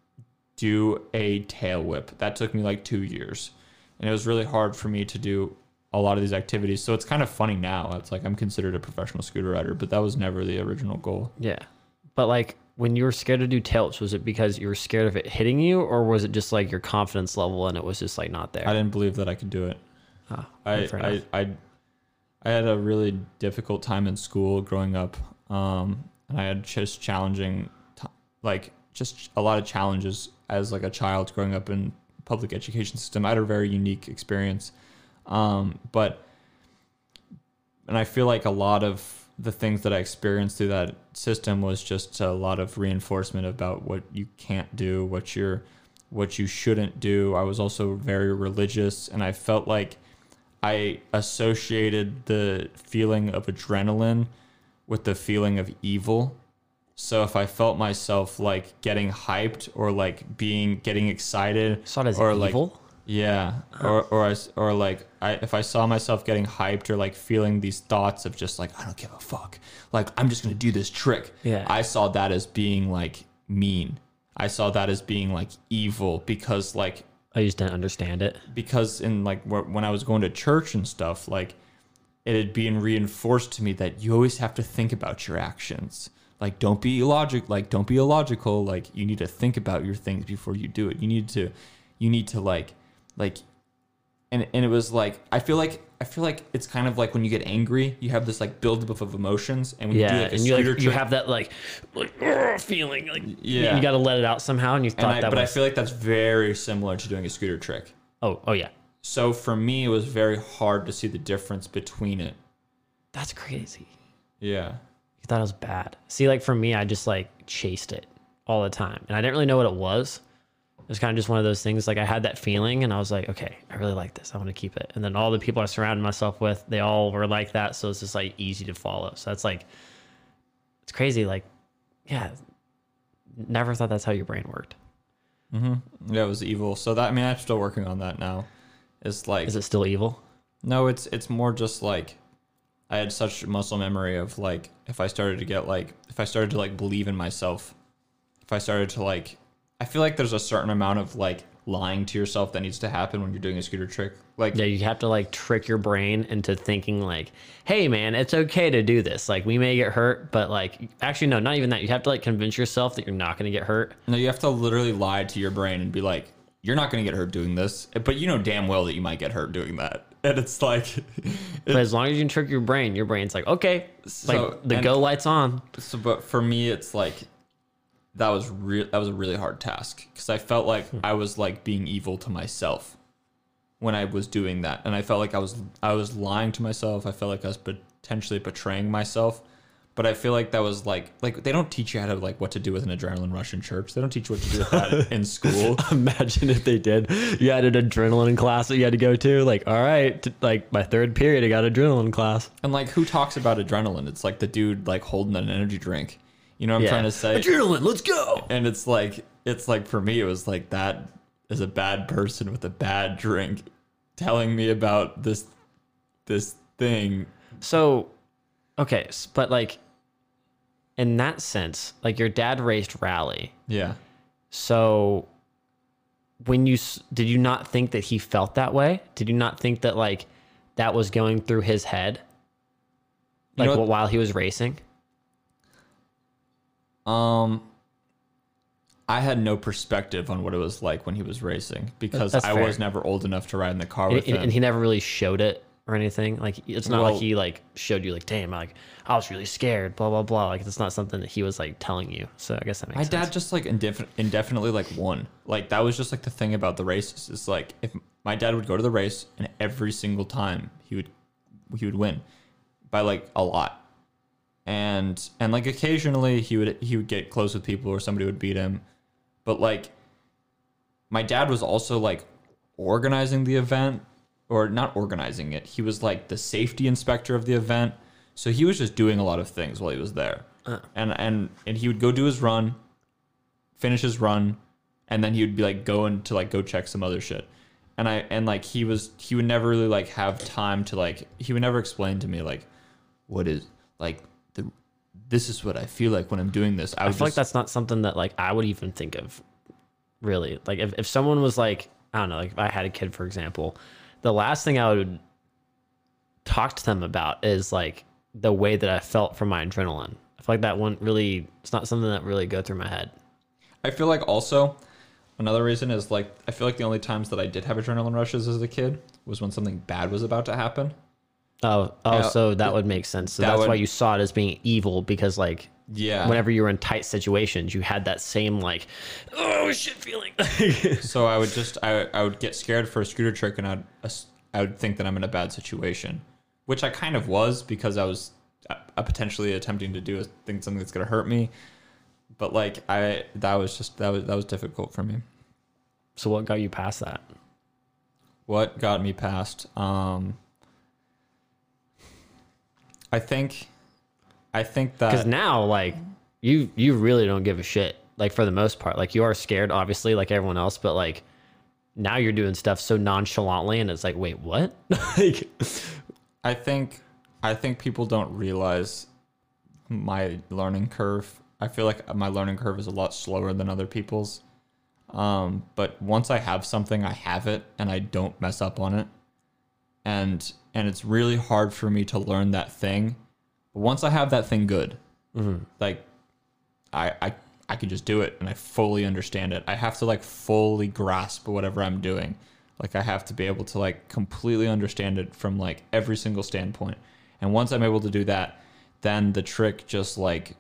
do a tail whip. That took me like two years. And it was really hard for me to do a lot of these activities. So it's kind of funny now. It's like I'm considered a professional scooter rider, but that was never the original goal. Yeah. But like when you were scared to do tilts, was it because you were scared of it hitting you, or was it just like your confidence level and it was just like not there? I didn't believe that I could do it. Ah, I, I. I, I had a really difficult time in school growing up. Um, and I had just challenging, t- like just a lot of challenges as like a child growing up in public education system. I had a very unique experience. Um, but, and I feel like a lot of the things that I experienced through that system was just a lot of reinforcement about what you can't do, what you're, what you shouldn't do. I was also very religious, and I felt like I associated the feeling of adrenaline with the feeling of evil. So if I felt myself like getting hyped or like being getting excited saw it as or evil. like yeah, or or I or like I if I saw myself getting hyped or like feeling these thoughts of just like I don't give a fuck, like I'm just gonna do this trick. Yeah. I saw that as being like mean. I saw that as being like evil because like I just didn't understand it. because in like when I was going to church and stuff, like it had been reinforced to me that you always have to think about your actions. Like don't be illogic. Like don't be illogical. Like you need to think about your things before you do it. You need to, you need to like, like, and and it was like I feel like I feel like it's kind of like when you get angry, you have this like buildup of emotions, and when you do Yeah, like a and you like you have that like like feeling like Yeah. you got to let it out somehow, and you and thought I, that but was I feel like that's very similar to doing a scooter trick. oh oh yeah, So for me, it was very hard to see the difference between it. that's crazy. Yeah. You thought it was bad. See, like for me, I just like chased it all the time, and I didn't really know what it was. It was kind of just one of those things. Like I had that feeling, and I was like, okay, I really like this. I want to keep it. And then all the people I surrounded myself with, they all were like that, so it's just like easy to follow. So that's like, it's crazy. Like, yeah, never thought that's how your brain worked. Mm-hmm. Yeah, it was evil. So that I mean, I'm still working on that now. It's like Is it still evil? no, it's it's more just like I had such muscle memory of like if I started to get like if I started to like believe in myself, if I started to like I feel like there's a certain amount of like lying to yourself that needs to happen when you're doing a scooter trick. Like Yeah, you have to like trick your brain into thinking like, "Hey, man, it's okay to do this. Like, we may get hurt, but like, actually, no, not even that. You have to like convince yourself that you're not going to get hurt. no, you have to literally lie to your brain and be like, you're not going to get hurt doing this, but you know damn well that you might get hurt doing that. And it's like [LAUGHS] But as long as you can trick your brain, your brain's like, okay, So- like the go lights on. So, but for me, it's like that was real. That was a really hard task because I felt like hmm. I was like being evil to myself when I was doing that, and I felt like I was I was lying to myself. I felt like I was potentially betraying myself. But I feel like that was like like they don't teach you how to like what to do with an adrenaline rush in church. They don't teach you what to do with that [LAUGHS] in school. [LAUGHS] Imagine if they did. You had an adrenaline class that you had to go to. Like, all right, t- like my third period, I got adrenaline class. And like who talks about adrenaline? It's like the dude like holding an energy drink. You know what I'm Yeah. trying to say? Adrenaline, let's go. and it's like it's like for me it was like that is a bad person with a bad drink telling me about this this thing So, okay, but like in that sense, like your dad raced rally. yeah So when you did you not think that he felt that way? Did you not think that like that was going through his head, You like know what- while he was racing? Um, I had no perspective on what it was like when he was racing because That's I fair. was never old enough to ride in the car with and- him. and he never really showed it or anything. Like it's not Well- like he like showed you like, damn, like I was really scared, blah blah blah. Like it's not something that he was like telling you. So I guess that makes My sense. dad just like indefin- indefinitely like won. Like that was just like the thing about the races. Is like if my dad would go to the race and every single time he would he would win by like a lot. And and like occasionally he would he would get close with people or somebody would beat him. But like my dad was also like organizing the event or not organizing it. He was like the safety inspector of the event. So he was just doing a lot of things while he was there. Uh. And and and he would go do his run, finish his run, and then he would be like going to like go check some other shit. And I and like he was he would never really like have time to like he would never explain to me like what is like the this is what I feel like when I'm doing this. I, I feel like that's not something that like I would even think of. Really, like if if someone was like I don't know, like if I had a kid, for example, the last thing I would talk to them about is like the way that I felt from my adrenaline. I feel like that wouldn't really. It's not something that really go through my head. I feel like also another reason is like I feel like the only times that I did have adrenaline rushes as a kid was when something bad was about to happen. Oh, oh, so that would make sense. So that that's would- why you saw it as being evil because like Yeah. whenever you were in tight situations, you had that same like, oh shit feeling. [LAUGHS] So I would just I, I would get scared for a scooter trick and I'd I would think that I'm in a bad situation, which I kind of was because I was uh, potentially attempting to do a thing something that's gonna hurt me. But like I that was just that was that was difficult for me. so what got you past that? What got me past? Um, I think I think that Because now like you you really don't give a shit. Like for the most part, like you are scared, obviously, like everyone else, but like now you're doing stuff so nonchalantly, and it's like, wait, what? [LAUGHS] like, I think I think people don't realize my learning curve. I feel like my learning curve is a lot slower than other people's. Um, but once I have something, I have it, and I don't mess up on it. And and it's really hard for me to learn that thing. But once I have that thing good, mm-hmm. like I I I can just do it, and I fully understand it. I have to like fully grasp whatever I'm doing. Like I have to be able to like completely understand it from like every single standpoint. And once I'm able to do that, then the trick just like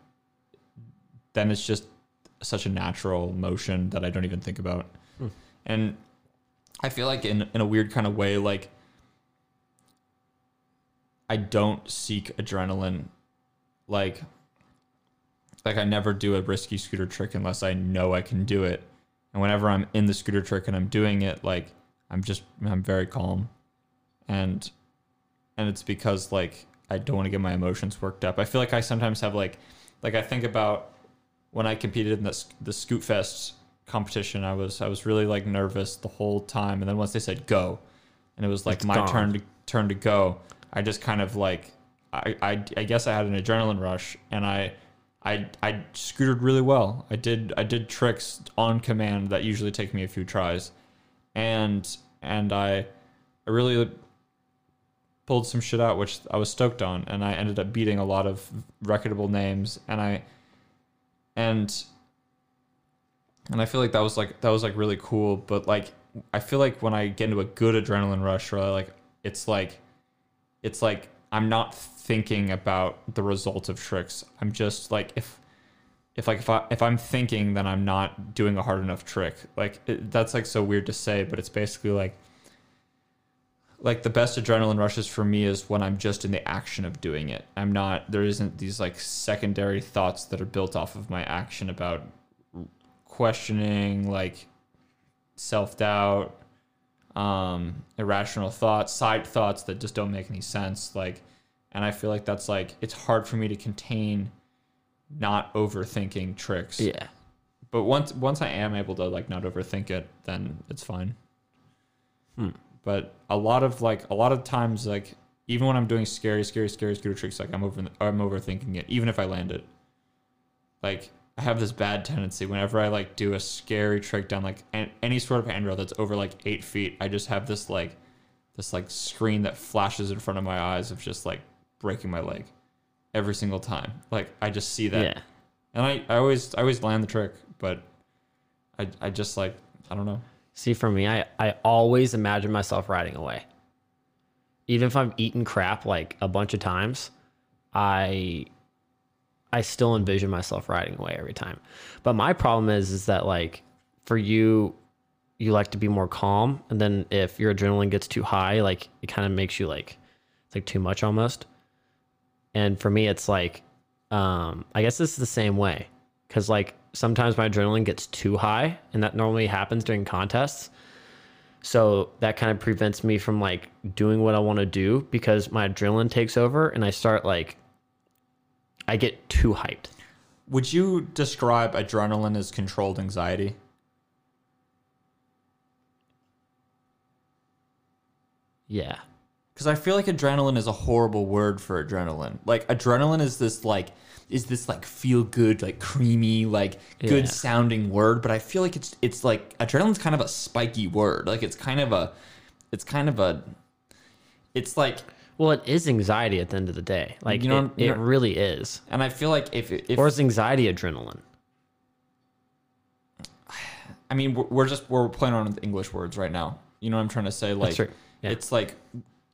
then it's just such a natural motion that I don't even think about. Hmm. And I feel like in in a weird kind of way like I don't seek adrenaline like like I never do a risky scooter trick unless I know I can do it. And whenever I'm in the scooter trick and I'm doing it, like I'm just I'm very calm. And and it's because like I don't want to get my emotions worked up. I feel like I sometimes have like like I think about when I competed in the the Scoot Fest competition, I was I was really like nervous the whole time and then once they said go and it was like It's my gone. turn to turn to go, I just kind of like I, I I guess I had an adrenaline rush and I I I scooted really well. I did I did tricks on command that usually take me a few tries, and and I I really pulled some shit out which I was stoked on, and I ended up beating a lot of reputable names, and I and and I feel like that was like that was like really cool. But like I feel like when I get into a good adrenaline rush, or like it's like it's like I'm not thinking about the result of tricks. I'm just like if if like if I if I'm thinking then I'm not doing a hard enough trick. Like it, that's like so weird to say, but it's basically like like the best adrenaline rushes for me is when I'm just in the action of doing it. I'm not there isn't these like secondary thoughts that are built off of my action about questioning like self-doubt um irrational thoughts side thoughts that just don't make any sense like and i feel like that's like it's hard for me to contain not overthinking tricks. Yeah, but once once i am able to like not overthink it then it's fine. Hmm. but a lot of like a lot of times like even when i'm doing scary scary scary scooter tricks like i'm over i'm overthinking it even if i land it. Like I have this bad tendency whenever I like do a scary trick down like an, any sort of handrail that's over like eight feet. I just have this like this like screen that flashes in front of my eyes of just like breaking my leg every single time. Like I just see that, yeah. and I, I always I always land the trick, but I I just like I don't know. See, for me, I, I always imagine myself riding away. Even if I'm eating crap like a bunch of times, I I still envision myself riding away every time. But my problem is is that like for you you like to be more calm and then if your adrenaline gets too high, like it kind of makes you like it's like too much almost. And for me it's like um I guess it's the same way cuz like sometimes my adrenaline gets too high and that normally happens during contests. So that kind of prevents me from like doing what I want to do because my adrenaline takes over and I start like I get too hyped. Would you describe adrenaline as controlled anxiety? Yeah. Because I feel like adrenaline is a horrible word for adrenaline. Like adrenaline is this like is this like feel good, like creamy, like good Yeah. sounding word, but I feel like it's it's like adrenaline's kind of a spiky word. Like it's kind of a it's kind of a it's like Well, it is anxiety at the end of the day. Like You know- it, it really is. and I feel like if if Or is anxiety adrenaline? I mean we're, we're just we're playing around with English words right now. You know what I'm trying to say? Like. Yeah. it's like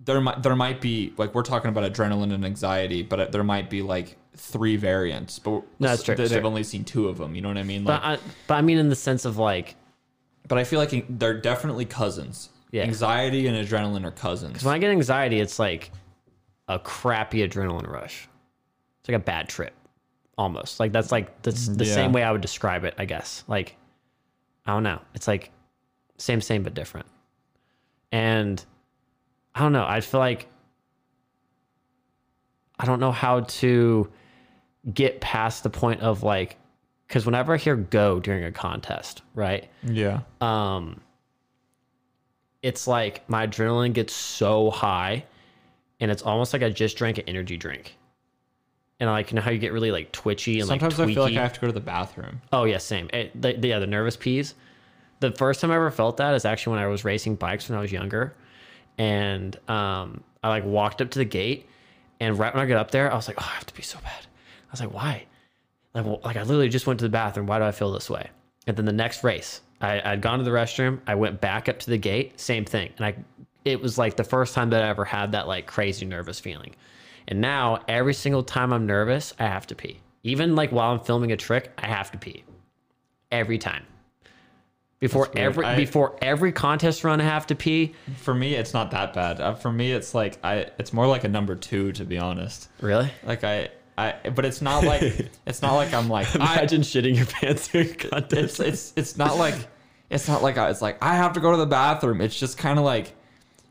there might there might be like we're talking about adrenaline and anxiety, but there might be like three variants, but No, that's true, they've true. only seen two of them. You know what I mean? Like, But I, but I mean in the sense of like But I feel like they're definitely cousins. Yeah. Anxiety and adrenaline are cousins. Because when I get anxiety, it's like a crappy adrenaline rush. It's like a bad trip, almost. Like that's like that's the Yeah. same way I would describe it. I guess. Like I don't know. It's like same, same but different. And I don't know. I feel like I don't know how to get past the point of like because whenever I hear "go" during a contest, right? yeah. um it's like my adrenaline gets so high and it's almost like I just drank an energy drink. And like you know how you get really like twitchy and like Sometimes like I feel like? I have to go to the bathroom. Oh yeah, same. It, the, the- yeah, the nervous peas. The first time I ever felt that is actually when I was racing bikes when I was younger, and um, I like walked up to the gate, and right when I got up there, I was like, oh, I have to be so bad. I was like, why? Like, well, like I literally just went to the bathroom. Why do I feel this way? And then the next race, I, I'd gone to the restroom. I went back up to the gate, same thing, and I, it was like the first time that I ever had that like crazy nervous feeling. And now every single time I'm nervous, I have to pee. Even like while I'm filming a trick, I have to pee. Every time. Before every I- before every contest run, I have to pee. For me, it's not that bad. Uh, for me, it's like I. It's more like a number two, to be honest. Really? Like I, I. But it's not like [LAUGHS] it's not like I'm like I. Imagine shitting your pants during contest. It's it's it's not like it's not like I, it's like I have to go to the bathroom. It's just kind of like.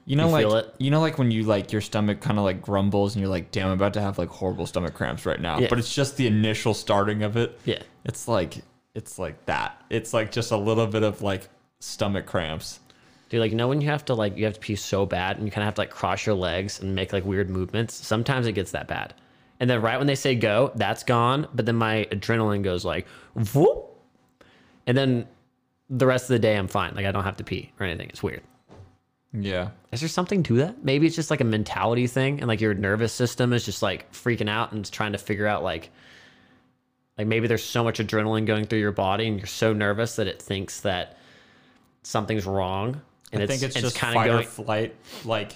You know, You like you know, like when you like your stomach kind of like grumbles and you're like, "Damn, I'm about to have like horrible stomach cramps right now." Yeah. But it's just the initial starting of it. yeah. It's like it's like that. It's like just a little bit of like stomach cramps. Dude, like you know when you have to like you have to pee so bad and you kind of have to like cross your legs and make like weird movements. Sometimes it gets that bad, and then right when they say go, that's gone. But then my adrenaline goes like whoop, and then the rest of the day I'm fine. Like I don't have to pee or anything. It's weird. Yeah. Is there something to that? Maybe it's just like a mentality thing, and like your nervous system is just like freaking out and it's trying to figure out like, like maybe there's so much adrenaline going through your body, and you're so nervous that it thinks that something's wrong, and I it's, think it's, it's just kind fight of or going. flight, like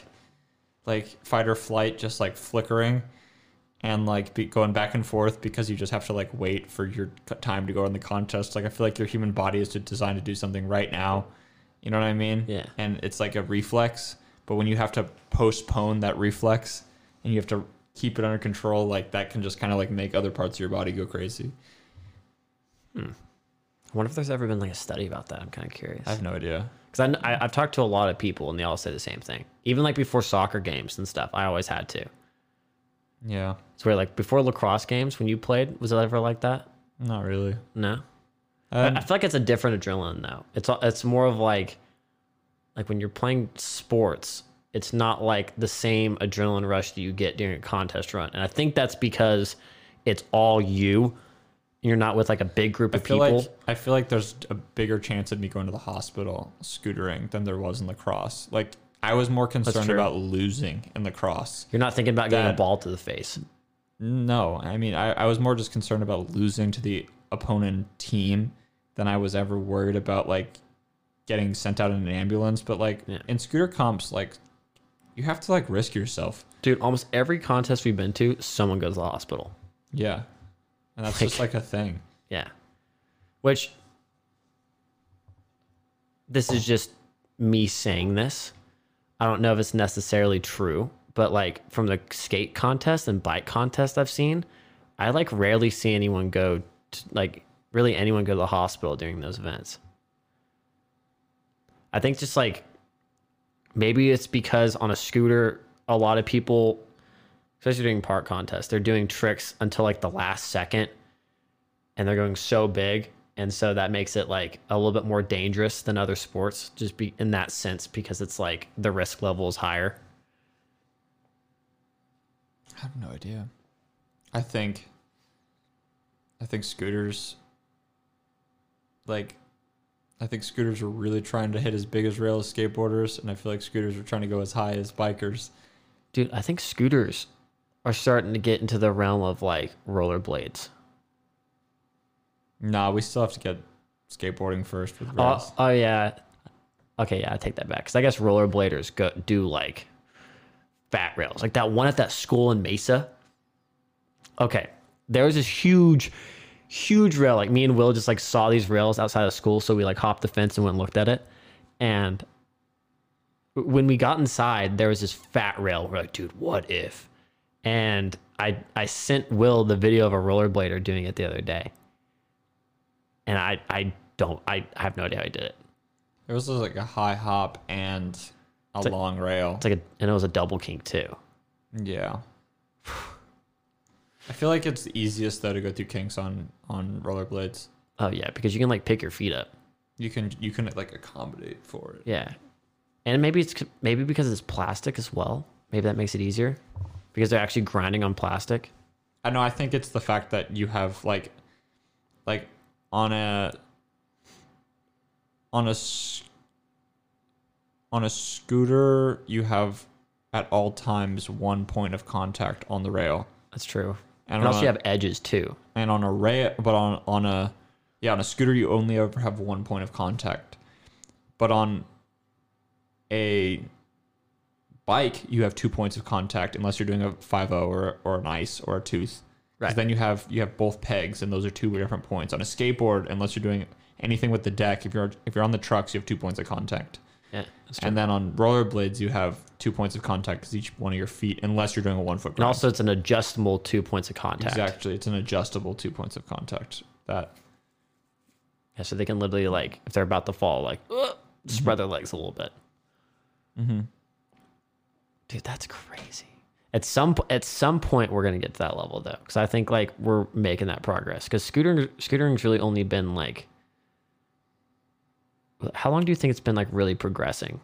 like fight or flight, just like flickering and like be going back and forth because you just have to like wait for your time to go in the contest. Like I feel like your human body is designed to do something right now. You know what I mean? Yeah. And it's like a reflex, but when you have to postpone that reflex and you have to keep it under control, like that can just kind of like make other parts of your body go crazy. Hmm. I wonder if there's ever been like a study about that. I'm kind of curious. I have no idea. Because I, I, I've talked to a lot of people and they all say the same thing. Even like before soccer games and stuff, I always had to. Yeah. It's where like before lacrosse games, when you played, was it ever like that? Not really. No. I- Um, I feel like it's a different adrenaline though. It's it's more of like like when you're playing sports, it's not like the same adrenaline rush that you get during a contest run. And I think that's because it's all you. And you're not with like a big group I of feel people. like I feel like there's a bigger chance of me going to the hospital scootering than there was in lacrosse. Like I was more concerned about losing in lacrosse. You're not thinking about getting a ball to the face. No, I mean, I, I was more just concerned about losing to the opponent team than I was ever worried about like getting sent out in an ambulance. But like Yeah. in scooter comps, like you have to like risk yourself. Dude, almost every contest we've been to, someone goes to the hospital. Yeah, and that's Like- just like a thing. Yeah. Which this is just me saying this. I don't know if it's necessarily true, but like from the skate contest and bike contest I've seen, I like rarely see anyone go to, like really anyone go to the hospital during those events. I think just like maybe it's because on a scooter a lot of people especially during park contests, they're doing tricks until like the last second and they're going so big and so that makes it like a little bit more dangerous than other sports just be in that sense because it's like the risk level is higher I have no idea. I think I think scooters like I think scooters are really trying to hit as big as rail as skateboarders and I feel like scooters are trying to go as high as bikers. dude i think scooters are starting to get into the realm of like rollerblades Nah, we still have to get skateboarding first with oh, oh yeah. Okay yeah i take that back because i guess rollerbladers go do like fat rails. Like that one at that school in mesa. Okay there was this huge huge rail. Like me and will just like saw these rails outside of school so we like hopped the fence and went and looked at it. And when we got inside there was this fat rail. We're like dude what if? And i i sent will the video of a rollerblader doing it the other day and i i don't i have no idea how he did it It was like a high hop and a like- long rail. it's like a and it was a double kink too Yeah. [SIGHS] I feel like it's the easiest though to go through kinks on on rollerblades. oh yeah because you can like pick your feet up You can you can like accommodate for it. Yeah, and maybe it's maybe because it's plastic as well. Maybe that makes it easier because they're actually grinding on plastic. I know. I think it's the fact that you have like, like on a, on a, on a scooter, you have at all times one point of contact on the rail, That's true. and, And also, a, you have edges too. and on a rail, but on on a, yeah, on a scooter, you only ever have one point of contact, but on a bike, you have two points of contact unless you're doing a 5 or or an ice or a tooth. Because Right. then you have you have both pegs, and those are two different points. On a skateboard, unless you're doing anything with the deck, if you're if you're on the trucks, you have two points of contact. Yeah, that's true. And then on rollerblades, you have two points of contact because each one of your feet, unless you're doing a one foot. And also, it's an adjustable two points of contact. exactly, it's an adjustable two points of contact. That Yeah, so they can literally like if they're about to fall, like "Ugh," spread their legs a little bit. mm-hmm. Dude, that's crazy. At some at some point, we're gonna get to that level though, because I think like we're making that progress. Because scooter scootering's really only been like, how long do you think it's been like really progressing?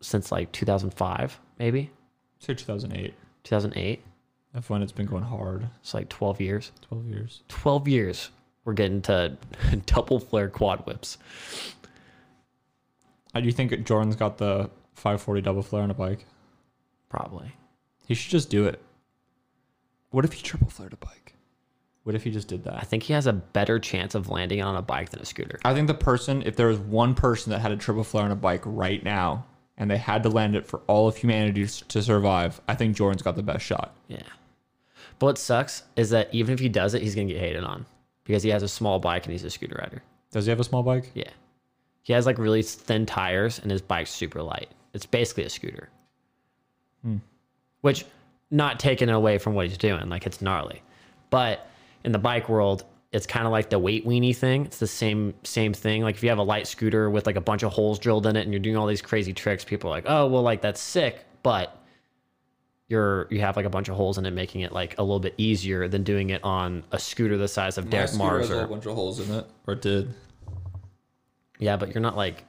Since like 2005, maybe say 2008. 2008. That's when it's been going hard. It's like 12 years. 12 years. 12 years. We're getting to [LAUGHS] double flare quad whips. I do you think Jordan's got the 540 double flare on a bike. Probably. He should just do it. What if he triple flared a bike? What if he just did that? I think he has a better chance of landing on a bike than a scooter. I think the person, if there was one person that had a triple flare on a bike right now, and they had to land it for all of humanity to survive, I think Jordan's got the best shot. Yeah. But what sucks is that even if he does it, he's going to get hated on because he has a small bike and he's a scooter rider. Does he have a small bike? Yeah. He has like really thin tires and his bike's super light. It's basically a scooter. Which, not taking away from what he's doing, like it's gnarly. But in the bike world, it's kind of like the weight weenie thing. It's the same same thing. Like if you have a light scooter with like a bunch of holes drilled in it and you're doing all these crazy tricks, people are like, "Oh, well, like that's sick," but you're you have like a bunch of holes in it, making it like a little bit easier than doing it on a scooter the size of Derek Mars or a bunch of holes in it, or it did. Yeah, but you're not like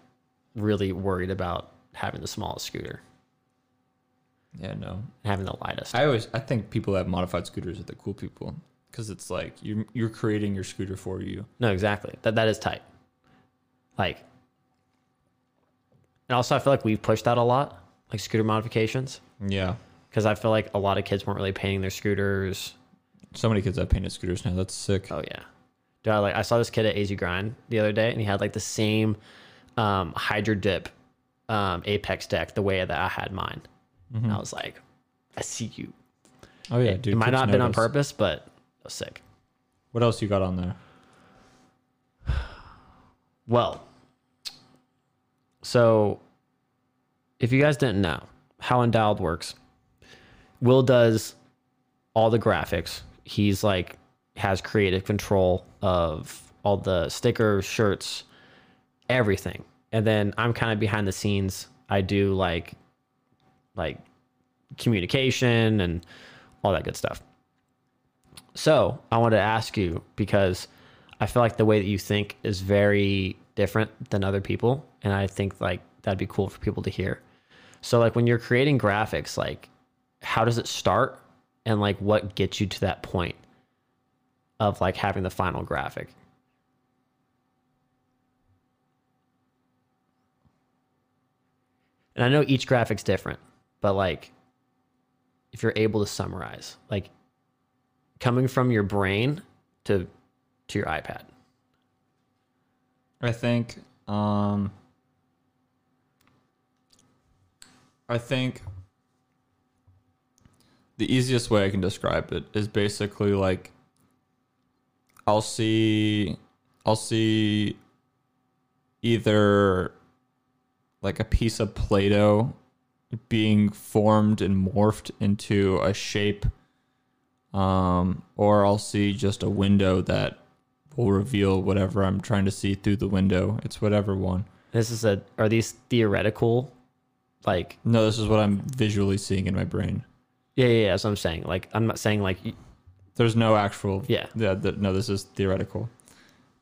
really worried about having the smallest scooter, Yeah, no. having the lightest. I always, I think people that have modified scooters are the cool people because it's like you're you're creating your scooter for you. no, exactly. That that is tight. Like and also I feel like we've pushed that a lot, like scooter modifications, Yeah. because I feel like a lot of kids weren't really painting their scooters. So many kids have painted scooters now. That's sick. Oh yeah, dude. I like I saw this kid at AZ Grind the other day, and he had like the same um, Hydro Dip um, Apex deck the way that I had mine. And I was like, I see you. Oh yeah, dude. it might not have been on purpose, but it was sick. What else you got on there? [SIGHS] Well, so if you guys didn't know how Endowed works, Will does all the graphics. He's like has creative control of all the stickers, shirts, everything. And then I'm kind of behind the scenes. I do like like communication and all that good stuff. So I wanted to ask you because I feel like the way that you think is very different than other people, and I think like that'd be cool for people to hear. So like when you're creating graphics, like how does it start, and like what gets you to that point of like having the final graphic? And I know each graphic's different, but like if you're able to summarize, like coming from your brain to to your iPad. I think um I think the easiest way I can describe it is basically like I'll see I'll see either like a piece of Play-Doh being formed and morphed into a shape um or I'll see just a window that will reveal whatever I'm trying to see through the window. It's whatever one. This is a are these theoretical like No, this is what I'm visually seeing in my brain. yeah, yeah, yeah that's what I'm saying. Like I'm not saying like There's no actual. Yeah. Yeah. th- no, this is theoretical.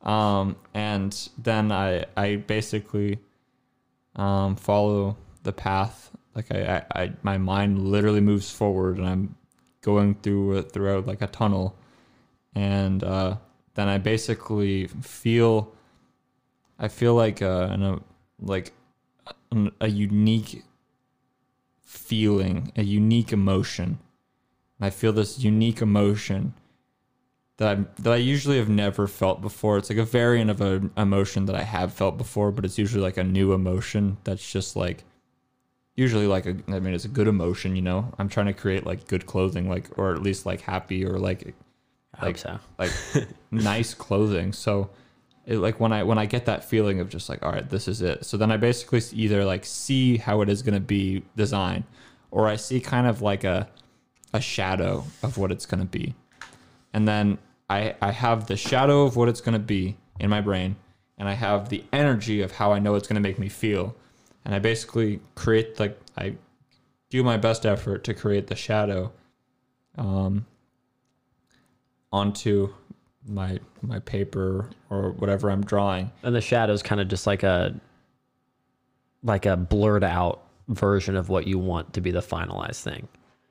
Um, and then I I basically um follow the path. Like I, I, I my mind literally moves forward, and I'm going through it throughout like a tunnel, and uh, then I basically feel. I feel like uh, an, a, like a, a unique feeling, a unique emotion. I feel this unique emotion that I that I usually have never felt before. It's like a variant of an emotion that I have felt before, but it's usually like a new emotion that's just like usually like a I mean it's a good emotion, you know. I'm trying to create like good clothing like or at least like happy or like I Like- so. like [LAUGHS] nice clothing. So it, like when I when I get that feeling of just like all right, this is it. So then I basically either like see how it is going to be designed or I see kind of like a a shadow of what it's going to be. And then I I have the shadow of what it's going to be in my brain and I have the energy of how I know it's going to make me feel. And I basically create like I do my best effort to create the shadow um onto my my paper or whatever I'm drawing. And the shadow is kind of just like a like a blurred out version of what you want to be the finalized thing.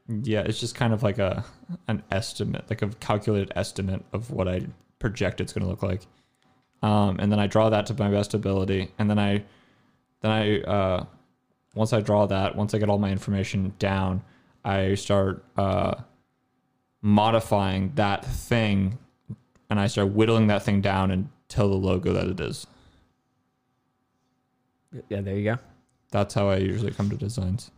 Yeah, it's just kind of like a an estimate, like a calculated estimate of what I project it's going to look like. Um, and then I draw that to my best ability, and then I then I uh, once I draw that, once I get all my information down, I start uh, modifying that thing, and I start whittling that thing down until the logo that it is. Yeah, there you go. That's how I usually come to designs.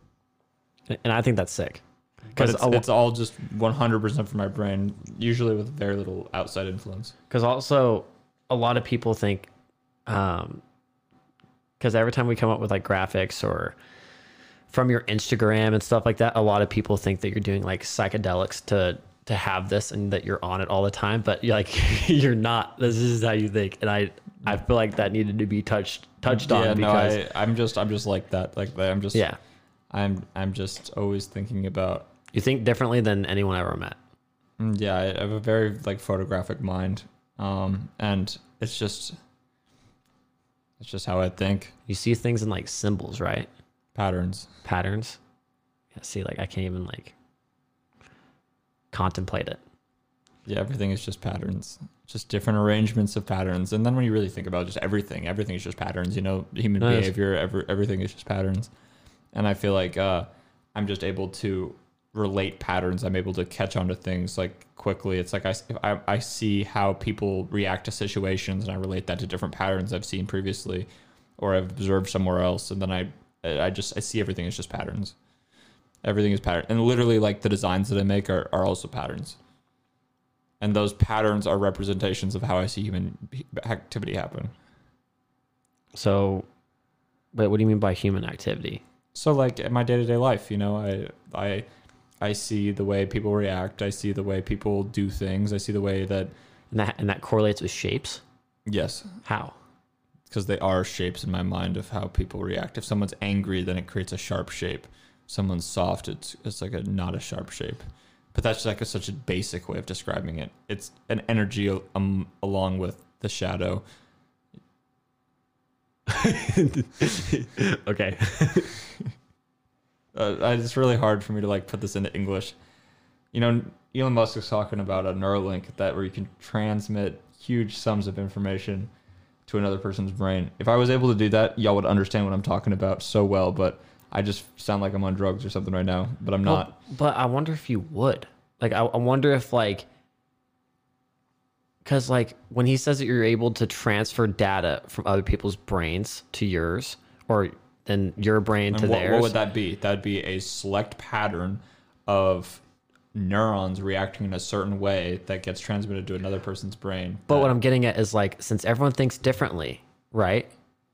And I think that's sick. Because it's, it's all just 100% from my brain, usually with very little outside influence. because also a lot of people think um because every time we come up with like graphics or from your instagram and stuff like that a lot of people think that you're doing like psychedelics to to have this and that you're on it all the time but you're like [LAUGHS] you're not this is how you think and i i feel like that needed to be touched touched yeah, on no, because I, I'm just, I'm just like that. Like I'm just, yeah I'm, I'm just always thinking about. you think differently than anyone I ever met Mm, Yeah, I have a very like photographic mind, um, and it's just, it's just how I think. you see things in like symbols right Patterns. patterns yeah see like i can't even like contemplate it Yeah, everything is just patterns, just different arrangements of patterns. And then when you really think about just everything, everything is just patterns. You know, human behavior, every, everything is just patterns. And I feel like uh, I'm just able to relate patterns. I'm able to catch on to things like quickly. It's like I, I, I see how people react to situations, and I relate that to different patterns I've seen previously, or I've observed somewhere else. And then I, I just I see everything as just patterns. Everything is pattern, and literally like the designs that I make are, are also patterns and those patterns are representations of how I see human activity happen. So, wait, what do you mean by human activity? So, like in my day to day life, you know, I I I see the way people react. I see the way people do things. I see the way that And that and that correlates with shapes. yes, How? because they are shapes in my mind of how people react. If someone's angry, then it creates a sharp shape. If someone's soft, it's it's like a not a sharp shape. But that's like a, such a basic way of describing it. It's an energy um, along with the shadow. [LAUGHS] okay. [LAUGHS] uh, it's really hard for me to like put this into English. You know, Elon Musk is talking about a Neuralink that where you can transmit huge sums of information to another person's brain. If I was able to do that, y'all would understand what I'm talking about so well. But I just sound like I'm on drugs or something right now, but I'm not. Well, but I wonder if you would. Like, I, I wonder if like, because like when he says that you're able to transfer data from other people's brains to yours, or then your brain to And what, theirs. what would that be? That'd be a select pattern of neurons reacting in a certain way that gets transmitted to another person's brain. But that- what I'm getting at is like, since everyone thinks differently, right?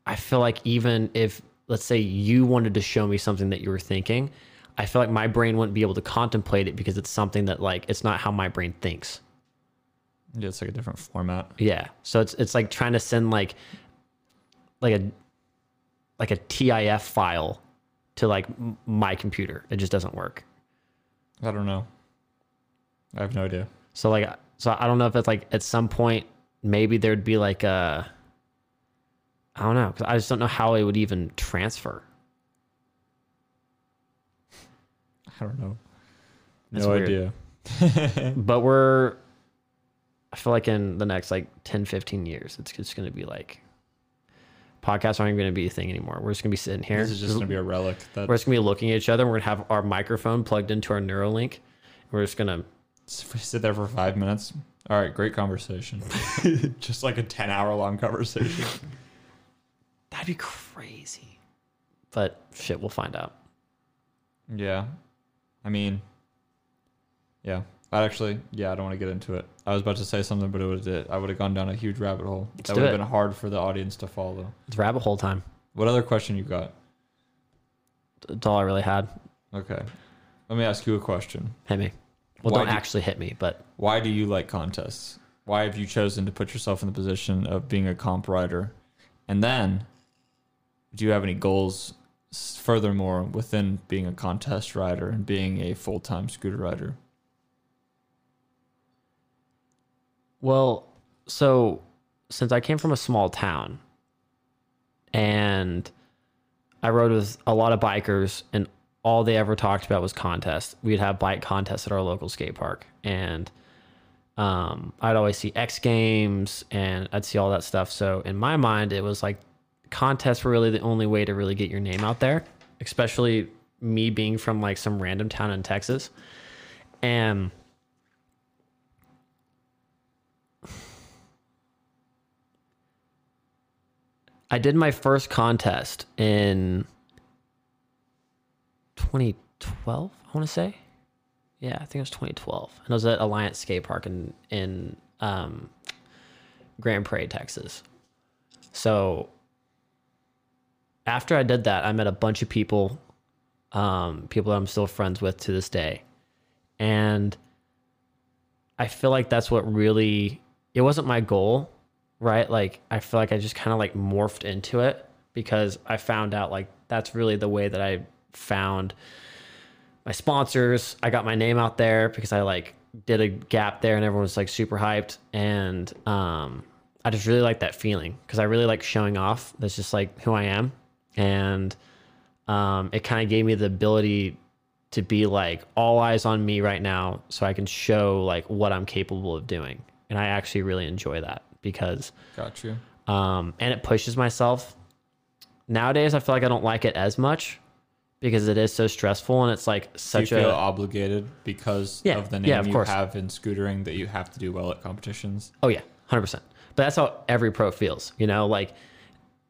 I feel like even if, let's say, you wanted to show me something that you were thinking, I feel like my brain wouldn't be able to contemplate it because it's something that like it's not how my brain thinks. Yeah, it's like a different format. Yeah. So it's it's like trying to send like like a like a TIF file to like m- my computer. It just doesn't work. I don't know. I have no idea. So like so I don't know if it's like at some point maybe there'd be like a I don't know cuz I just don't know how it would even transfer. I don't know. That's no weird. idea. [LAUGHS] But we're I feel like in the next like 10 15 years it's just going to be like podcasts aren't even going to be a thing anymore. We're just going to be sitting here. This is just gonna be a relic. That We're just gonna be looking at each other. We're gonna have our microphone plugged into our Neuralink. We're just gonna. sit there for five minutes. All right, great conversation. [LAUGHS] just like a ten hour long conversation. That'd be crazy. But shit, we'll find out. Yeah, I mean, yeah. I actually, yeah, I don't want to get into it. I was about to say something, but it was it. I would have gone down a huge rabbit hole. Let's that would have been hard for the audience to follow. It's rabbit hole time. What other question you got? That's all I really had. Okay, let me ask you a question. Hit me. Well, Why don't do actually hit me, but Why do you like contests? Why have you chosen to put yourself in the position of being a comp rider? And then, do you have any goals furthermore within being a contest rider and being a full time scooter rider? Well, so since I came from a small town, and I rode with a lot of bikers, and all they ever talked about was contests. We'd have bike contests at our local skate park, and um, I'd always see X Games, and I'd see all that stuff. So in my mind, it was like contests were really the only way to really get your name out there, especially me being from like some random town in Texas, and I did my first contest in 2012, I want to say. Yeah, I think it was 2012. And it was at Alliance Skate Park in in um, Grand Prairie, Texas. So after I did that, I met a bunch of people, um, people that I'm still friends with to this day, and I feel like that's what really. It wasn't my goal, right? Like I feel like I just kind of like morphed into it because I found out like that's really the way that I found my sponsors. I got my name out there because I like did a gap there and everyone was like super hyped and um I just really like that feeling because I really like showing off. That's just like who I am and um it kind of gave me the ability to be like all eyes on me right now so I can show like what I'm capable of doing. And I actually really enjoy that because Got you. um and it pushes myself. Nowadays I feel like I don't like it as much because it is so stressful and it's like Do you such feel a obligated because Yeah, of the yeah, name of you course. have in scootering that you have to do well at competitions? Oh yeah, hundred percent. But that's how every pro feels. You know, like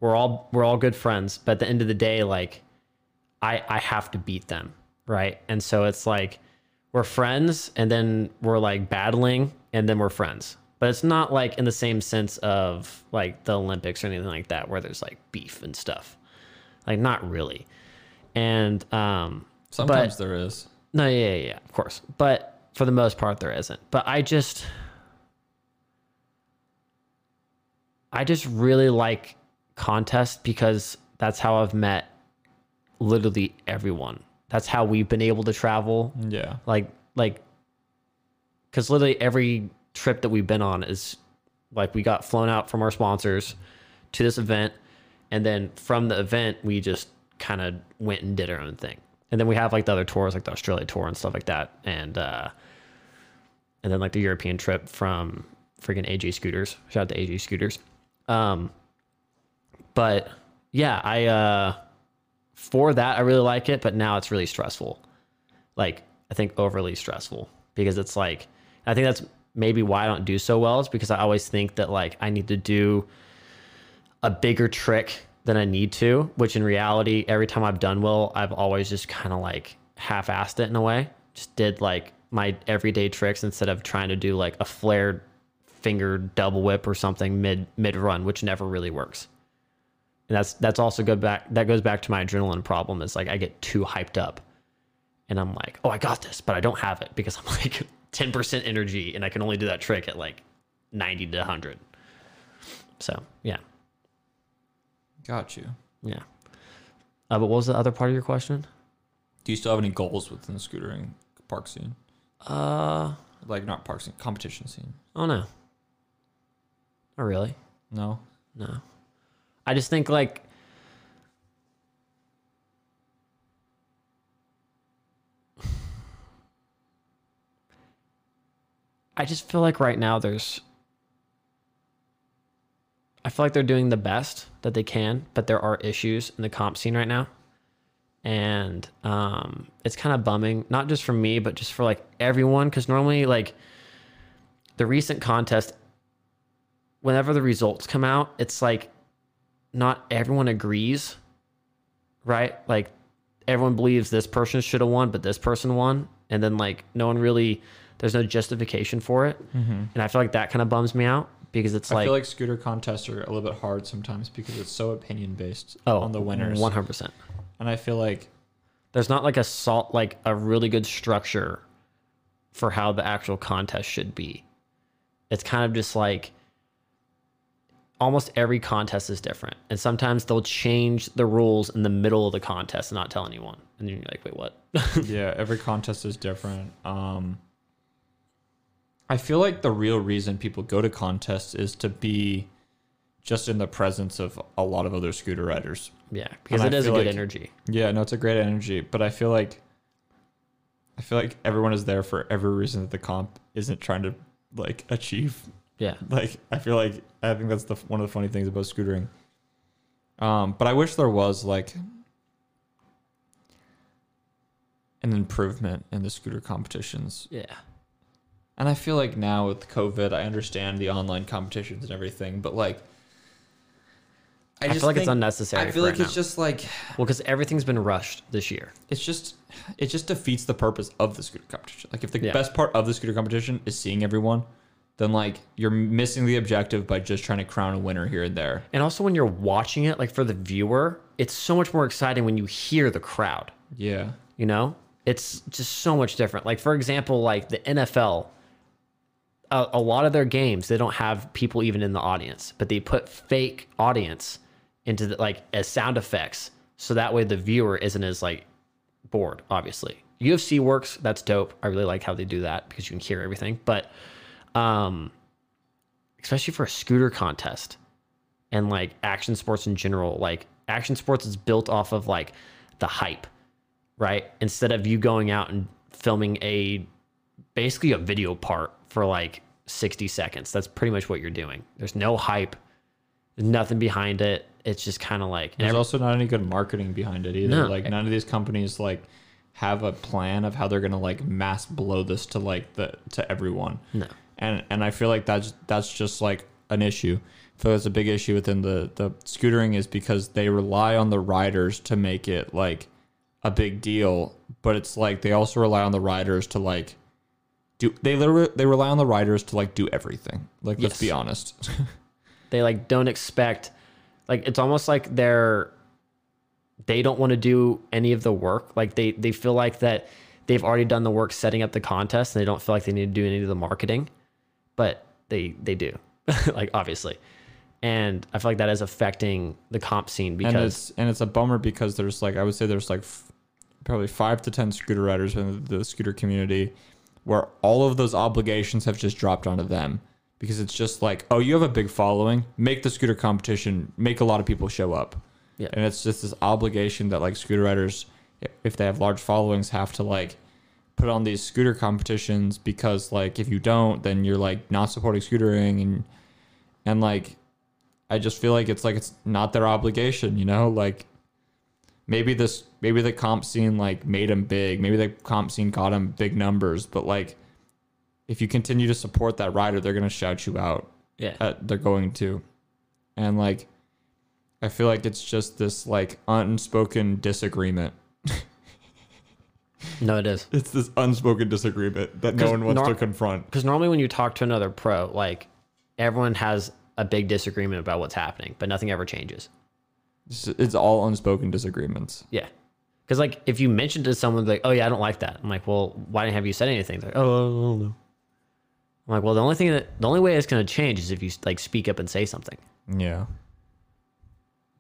we're all we're all good friends, but at the end of the day, like I I have to beat them, right? And so it's like we're friends, and then we're like battling, and then we're friends. But it's not like in the same sense of like the Olympics or anything like that, where there's like beef and stuff. Like not really. And um, Sometimes there is. no, yeah, yeah, yeah, of course. But for the most part, there isn't. But I just, I just really like contests because that's how I've met literally everyone. That's how we've been able to travel. Yeah. Like, like, because literally every trip that we've been on is like we got flown out from our sponsors to this event, and then from the event we just kind of went and did our own thing. And then we have like the other tours, like the Australia tour and stuff like that, and uh, and then like the European trip from freaking AJ Scooters. Shout out to AJ Scooters. Um, but yeah, I uh, for that I really like it, but now it's really stressful. Like I think overly stressful because it's like I think that's maybe why I don't do so well is because I always think that like I need to do a bigger trick than I need to, which in reality, every time I've done well, I've always just kind of like half assed it in a way. Just did like my everyday tricks instead of trying to do like a flared finger double whip or something mid mid run, which never really works. And that's that's also good back that goes back to my adrenaline problem is like I get too hyped up and I'm like, oh I got this, but I don't have it because I'm like 10% energy and I can only do that trick at like 90 to 100. So yeah. Got you. Yeah. Uh, but what was the other part of your question? Do you still have any goals within the scootering park scene? Uh, Like not park scene, competition scene. oh no. Not really. No. No. I just think like I just feel like right now there's I feel like they're doing the best that they can, but there are issues in the comp scene right now. And um it's kind of bumming, not just for me, but just for like everyone cuz normally like the recent contest whenever the results come out, it's like not everyone agrees, right? Like everyone believes this person should have won, but this person won, and then like no one really, there's no justification for it, and I feel like that kind of bums me out because it's I like, I feel like scooter contests are a little bit hard sometimes because it's so opinion based oh, on the winners. one hundred percent. And I feel like There's not like a salt, like a really good structure for how the actual contest should be. It's kind of just like almost every contest is different. And sometimes they'll change the rules in the middle of the contest and not tell anyone. And then you're like, wait, what? [LAUGHS] yeah, every contest is different. Um, I feel like the real reason people go to contests is to be just in the presence of a lot of other scooter riders. yeah, because And it I is a good like- energy. Yeah, no, it's a great energy, but I feel like I feel like everyone is there for every reason that the comp isn't trying to like achieve. Yeah. Like I feel like I think that's the one of the funny things about scootering. Um, but I wish there was like an improvement in the scooter competitions. Yeah. And I feel like now with COVID, I understand the online competitions and everything, but like I, just feel like it's unnecessary. I feel like right it's now. just like well, because everything's been rushed this year. it's just it just defeats the purpose of the scooter competition. Like if the Yeah. best part of the scooter competition is seeing everyone, then like you're missing the objective by just trying to crown a winner here and there. And also when you're watching it, like for the viewer, it's so much more exciting when you hear the crowd. Yeah. you know it's just so much different like for example like the nfl a, a lot of their games they don't have people even in the audience but they put fake audience into the, like as sound effects. So that way the viewer isn't as like bored obviously. Ufc works that's dope. I really like how they do that because you can hear everything. But um especially for a scooter contest and like action sports in general like action sports is built off of like the hype right? Instead of you going out and filming a basically a video part for like 60 seconds. That's pretty much what you're doing. There's no hype, nothing behind it. It's just kind of like There's every- also not any good marketing behind it either. No. Like none of these companies like have a plan of how they're gonna like mass blow this to like the to everyone. no. And and I feel like that's that's just like an issue. I feel that's a big issue within the the scootering is because they rely on the riders to make it like a big deal, but it's like they also rely on the riders to like do they literally they rely on the riders to like do everything. Like let's Yes. be honest. [LAUGHS] They like don't expect like it's almost like they're they don't want to do any of the work. Like they they feel like that they've already done the work setting up the contest and they don't feel like they need to do any of the marketing. But they they do. [LAUGHS] like obviously. And I feel like that is affecting the comp scene and because it's and it's a bummer because there's like I would say there's like f- probably five to ten scooter riders in the scooter community where all of those obligations have just dropped onto them because it's just like oh you have a big following make the scooter competition make a lot of people show up Yeah. and it's just this obligation that like scooter riders if they have large followings have to like put on these scooter competitions because like if you don't then you're like not supporting scootering and and like I just feel like it's like it's not their obligation, you know? Like maybe this maybe the comp scene like made him big, maybe the comp scene got him big numbers, but like if you continue to support that rider, they're gonna shout you out. yeah. Uh, they're going to, and like I feel like it's just this like unspoken disagreement. No, it is. [LAUGHS] It's this unspoken disagreement that no one wants nor- to confront. Because normally when you talk to another pro, like everyone has a big disagreement about what's happening, but nothing ever changes. It's, it's all unspoken disagreements. Yeah. Because like if you mention to someone like, oh yeah, I don't like that. I'm like, well, why didn't have you said anything? They're like, oh, I don't know. I'm like, well, the only thing that the only way it's gonna change is if you like speak up and say something. Yeah.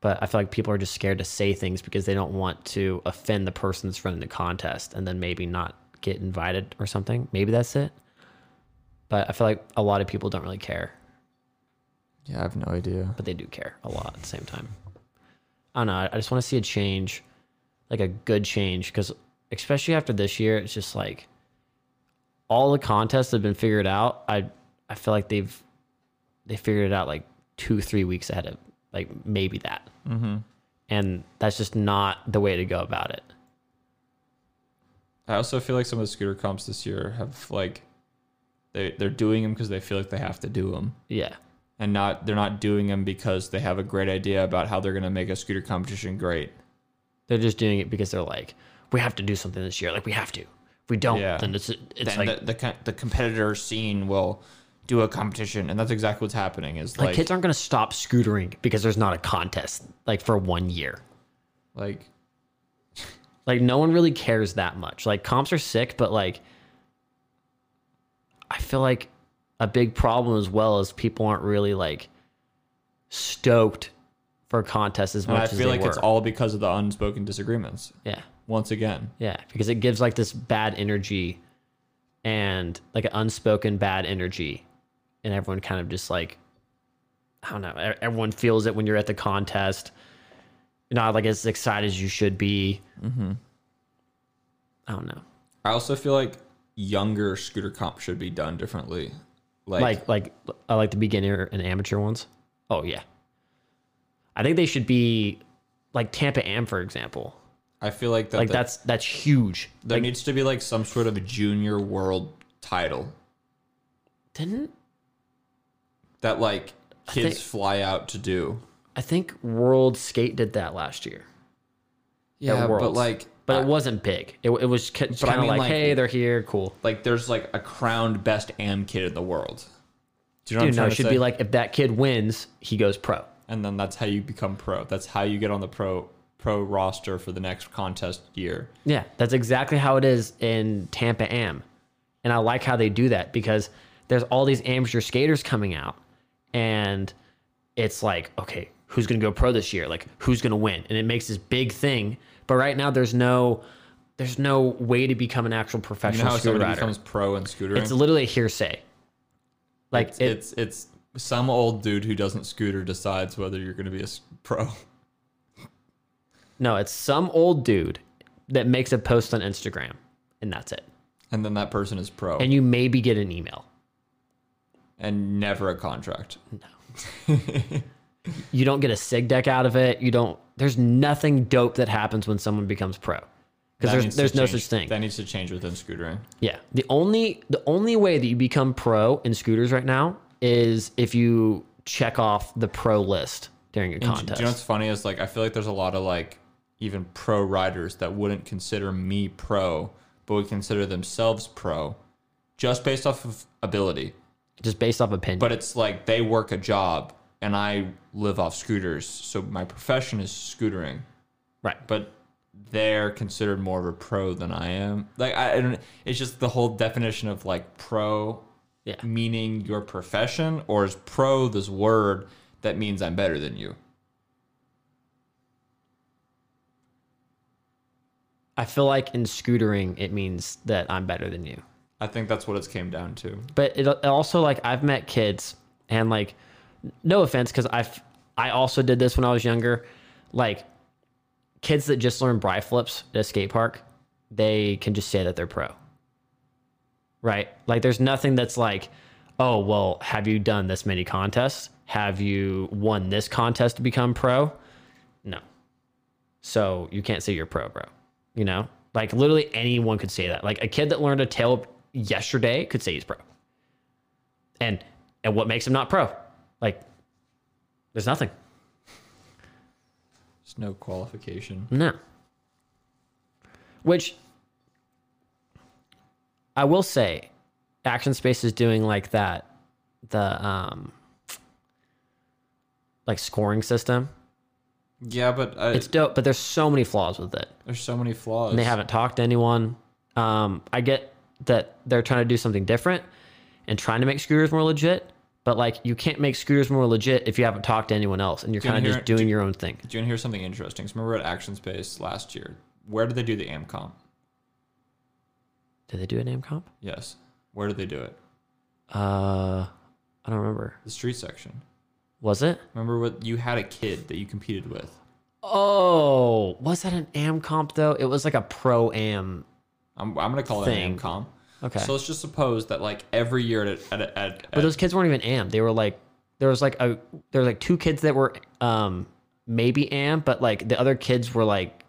But I feel like people are just scared to say things because they don't want to offend the person that's running the contest and then maybe not get invited or something. Maybe that's it. But I feel like a lot of people don't really care. Yeah, I have no idea. but they do care a lot at the same time. I don't know. I just want to see a change, like a good change, because especially after this year, it's just like all the contests have been figured out. I I feel like they've they figured it out like two three weeks ahead of like maybe that, Mm-hmm. and that's just not the way to go about it. I also feel like some of the scooter comps this year have like they they're doing them because they feel like they have to do them, Yeah, and not they're not doing them because they have a great idea about how they're gonna make a scooter competition great. they're just doing it because they're like, we have to do something this year. Like we have to. If we don't, Yeah. then it's it's then like the, the the competitor scene will do a competition, and that's exactly what's happening. Is like like kids aren't gonna stop scootering because there's not a contest like for one year. like [LAUGHS] Like no one really cares that much. Like comps are sick, but like I feel like a big problem as well is people aren't really like stoked for contests as and much I as feel like were. it's all because of the unspoken disagreements. yeah, Once again, yeah, because it gives like this bad energy and like an unspoken bad energy, and everyone kind of just like I don't know. Everyone feels it when you're at the contest. You're not like as excited as you should be. Mm-hmm. I don't know. I also feel like younger scooter comp should be done differently. Like, like like I like the beginner and amateur ones. Oh yeah. I think they should be like Tampa Am for example. I feel like that Like the- that's that's huge. there Like needs to be like some sort of a junior world title didn't that like kids think- fly out to do. I think World Skate did that last year. Yeah, but like But it uh, wasn't big. It, it was kind But I of mean, like, like- hey, they're here, cool. like there's like a crowned best am kid in the world. Do you know Dude, what no, it should to be like if that kid wins, he goes pro. and then that's how you become pro. That's how you get on the pro pro roster for the next contest year. Yeah, that's exactly how it is in Tampa Am. And I like how they do that because there's all these amateur skaters coming out and it's like, okay, who's going to go pro this year? Like who's going to win? And it makes this big thing. But right now there's no there's no way to become an actual You know professional how scooter rider. becomes pro in scootering? it's literally a hearsay. Like it's, it, it's it's some old dude who doesn't scooter decides whether you're going to be a pro. no, it's some old dude that makes a post on Instagram, and that's it. And then that person is pro and, And you maybe get an email. And never a contract. No. [LAUGHS] you don't get a sig deck out of it. You don't. There's nothing dope that happens when someone becomes pro because there's there's no change. such thing. That needs to change within scootering. Yeah. The only the only way that you become pro in scooters right now is if you check off the pro list during your And contest. Do you know what's funny is like I feel like there's a lot of like even pro riders that wouldn't consider me pro, but would consider themselves pro, just based off of ability. just based off opinion. But it's like they work a job and I live off scooters, so my profession is scootering. right. But they're considered more of a pro than I am. Like I, I don't. It's just the whole definition of like pro Yeah. meaning your profession, or is pro this word that means I'm better than you? I feel like in scootering it means that I'm better than you. I think that's what it's came down to. But it it also like I've met kids and like no offense because I've I also did this when I was younger. Like kids that just learn bri flips at a skate park, they can just say that they're pro. Right? Like there's nothing that's like, oh well, have you done this many contests? Have you won this contest to become pro? No. So you can't say you're pro, bro. You know? Like literally anyone could say that. Like a kid that learned a tail yesterday could say he's pro. And and what makes him not pro? Like there's nothing. There's no qualification. No. Which I will say, Action Space is doing like that, the um, like scoring system. Yeah, but I, It's dope, but there's so many flaws with it. there's so many flaws. And they haven't talked to anyone. Um, I get that they're trying to do something different and trying to make scooters more legit, but like you can't make scooters more legit if you haven't talked to anyone else and you're kind of just doing do- your own thing. Do you want to hear something interesting? 'Cause remember at Action Space last year, where did they do the AmComp? Did they do a name comp? Yes. Where did they do it? Uh, I don't remember. The street section. Was it? Remember what you had a kid that you competed with? Oh, was that an am comp though? It was like a pro am. I'm, I'm gonna call it Thing. an AmComp. Okay. So let's just suppose that like every year at at, at, at but those kids weren't even am. They were like there was like a there was like two kids that were um maybe am, but like the other kids were like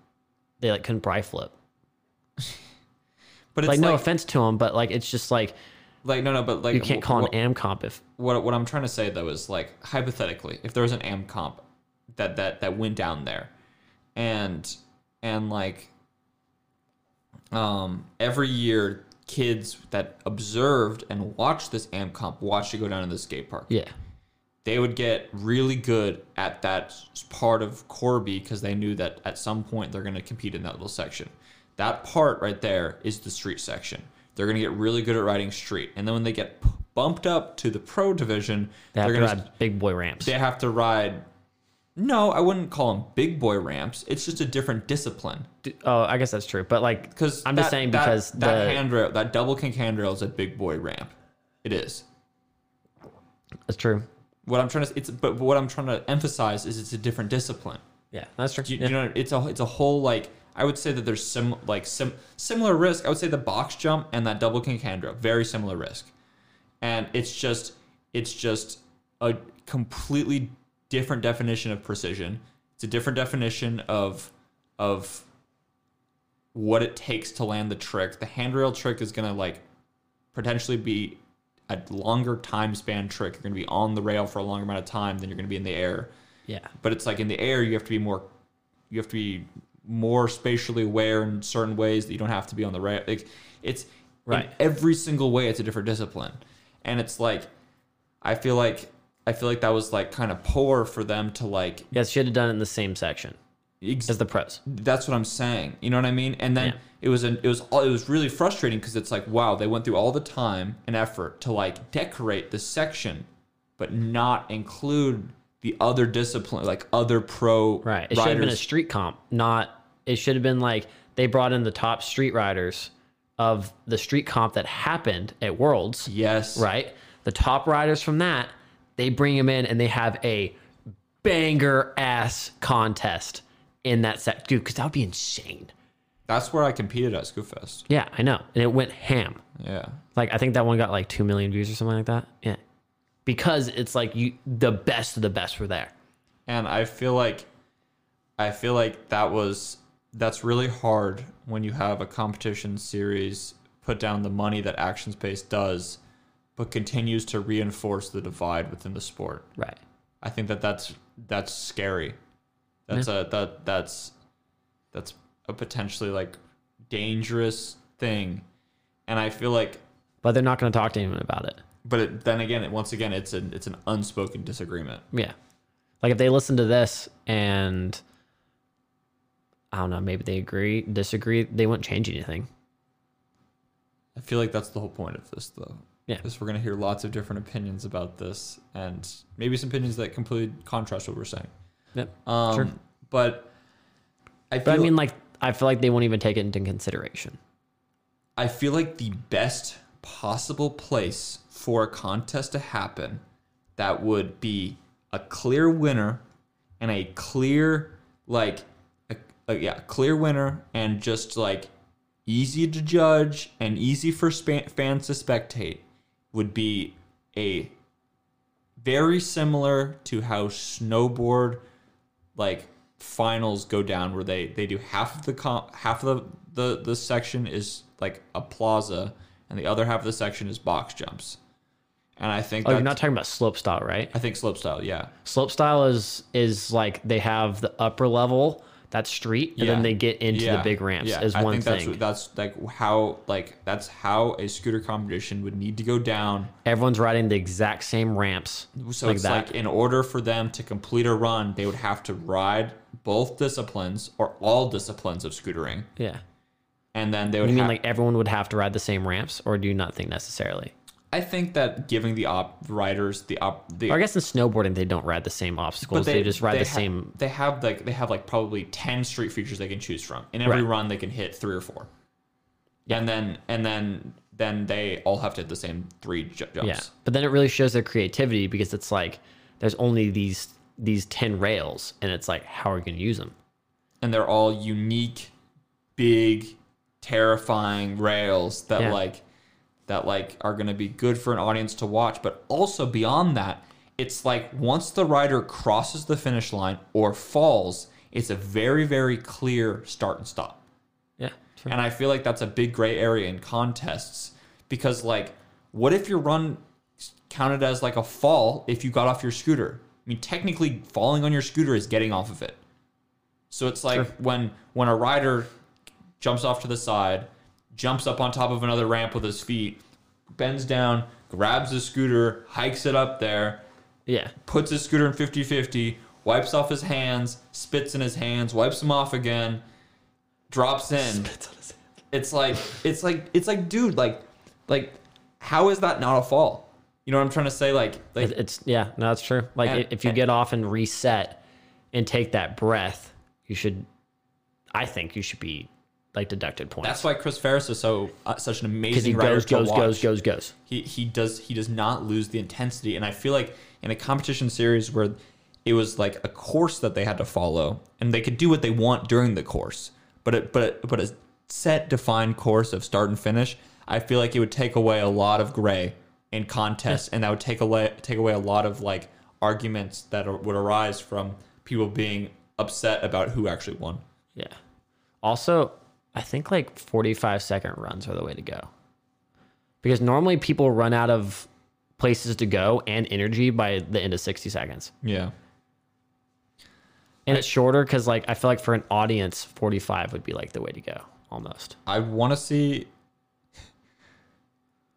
they like couldn't bri flip. but it's Like no offense to them, but like it's just like like no no but like you can't call what, an am comp if what what I'm trying to say though is like hypothetically, if there was an AmComp that that that went down there, and and like um every year kids that observed and watched this AM comp watched it go down to the skate park. yeah. they would get really good at that part of Corby because they knew that at some point they're going to compete in that little section. That part right there is the street section. They're going to get really good at riding street, and then when they get p- bumped up to the pro division, They have to going ride big boy ramps. they have to ride. No, I wouldn't call them big boy ramps. It's just a different discipline. Oh, I guess that's true. But like Because I'm just saying because that the handrail, that double kink handrail is a big boy ramp. It is. that's true. What I'm trying to it's but what I'm trying to emphasize is it's a different discipline. Yeah, that's true. You, Yeah. you know, it's a it's a whole like I would say that there's sim like sim similar risk. I would say the box jump and that double kink handrail very similar risk, and it's just it's just a completely different definition of precision. It's a different definition of of what it takes to land the trick. The handrail trick is gonna like potentially be a longer time span trick. You're gonna be on the rail for a longer amount of time than you're gonna be in the air yeah. but it's like in the air you have to be more you have to be more spatially aware in certain ways that you don't have to be on the rail like it's Right. in every single way it's a different discipline and it's like i feel like i feel like that was like kind of poor for them to like Yeah, should have done it in the same section ex- as the pros. that's what i'm saying you know what i mean and then Yeah. it was an it was all it was really frustrating because it's like wow they went through all the time and effort to like decorate the section but not include the other discipline like other pro Right. It should have been a street comp, not it should have been like they brought in the top street riders of the street comp that happened at Worlds, Yes. right? The top riders from that, they bring them in and they have a banger ass contest in that set. Dude, because that would be insane. That's where I competed at Scoofest. Yeah, I know. And it went ham. Yeah. Like I think that one got like 2 million views or something like that. Yeah. Because it's like you the best of the best were there. And I feel like I feel like that was that's really hard when you have a competition series put down the money that Action Space does but continues to reinforce the divide within the sport. Right. I think that that's that's scary. That's a that that's that's a potentially like dangerous thing. And I feel like But they're not going to talk to anyone about it. but it, then again, it, once again, it's an it's an unspoken disagreement. Yeah. Like if they listen to this and I don't know, maybe they agree, disagree, they wouldn't change anything. I feel like that's the whole point of this, though. Yeah. is we're gonna hear lots of different opinions about this, and maybe some opinions that completely contrast what we're saying. Yep. Um, Sure. But I feel But I mean like I feel like they won't even take it into consideration. I feel like the best possible place for a contest to happen that would be a clear winner and a clear like a, a- yeah clear winner and just like easy to judge and easy for spa- fans to spectate would be a very similar to how snowboard like finals go down where they they do half of the comp, half of the, the the section is like a plaza and the other half of the section is box jumps and i think Oh, you're not talking about slope style, right? i think slopestyle yeah Slope style is is like they have the upper level, that's street, and Yeah. then they get into yeah the big ramps yeah as i one think thing. that's that's like how like that's how a scooter competition would need to go down Everyone's riding the exact same ramps. So like it's that. like in order for them to complete a run, they would have to ride both disciplines or all disciplines of scootering, yeah. and then they would. You mean have, like everyone would have to ride the same ramps, or do you not think necessarily? I think that giving the op riders the op the Or I guess in snowboarding they don't ride the same obstacles. They, just ride the ha- same. They have like they have like probably ten street features they can choose from. In every Right. run, they can hit three or four. Yeah. And then and then then they all have to hit the same three ju- jumps. Yeah, but then it really shows their creativity because it's like there's only these these ten rails, and it's like how are you going to use them? and they're all unique, big, terrifying rails that Yeah. like that like are going to be good for an audience to watch, but also beyond that, it's like once the rider crosses the finish line or falls, it's a very very clear start and stop. Yeah, true. And I feel like that's a big gray area in contests because, like, what if your run counted as like a fall if you got off your scooter? I mean, technically, falling on your scooter is getting off of it. So it's like Sure. when when a rider jumps off to the side, jumps up on top of another ramp with his feet, bends down, grabs the scooter, hikes it up there, yeah, puts his scooter in 50 50, wipes off his hands, spits in his hands, wipes them off again, drops in. [LAUGHS] Spits on his hand. It's like it's like it's like dude, like like how is that not a fall? You know what I'm trying to say? Like like it's yeah, no, that's true. Like And- if you and- get off and reset and take that breath, you should. I think you should be like deducted points that's why Chris Ferris is so uh, such an because he amazing rider goes, goes, watch. goes, goes, goes. he he does he does not lose the intensity and i feel like in a competition series where it was like a course that they had to follow and they could do what they want during the course but it but but a set defined course of start and finish i feel like it would take away a lot of gray in contests and that would take away take away a lot of like arguments that are, would arise from people being upset about who actually won Yeah. Also, I think like 45 second runs are the way to go. Because normally people run out of places to go and energy by the end of 60 seconds. yeah And it's shorter because like I feel like for an audience, 45 would be like the way to go almost. I want to see.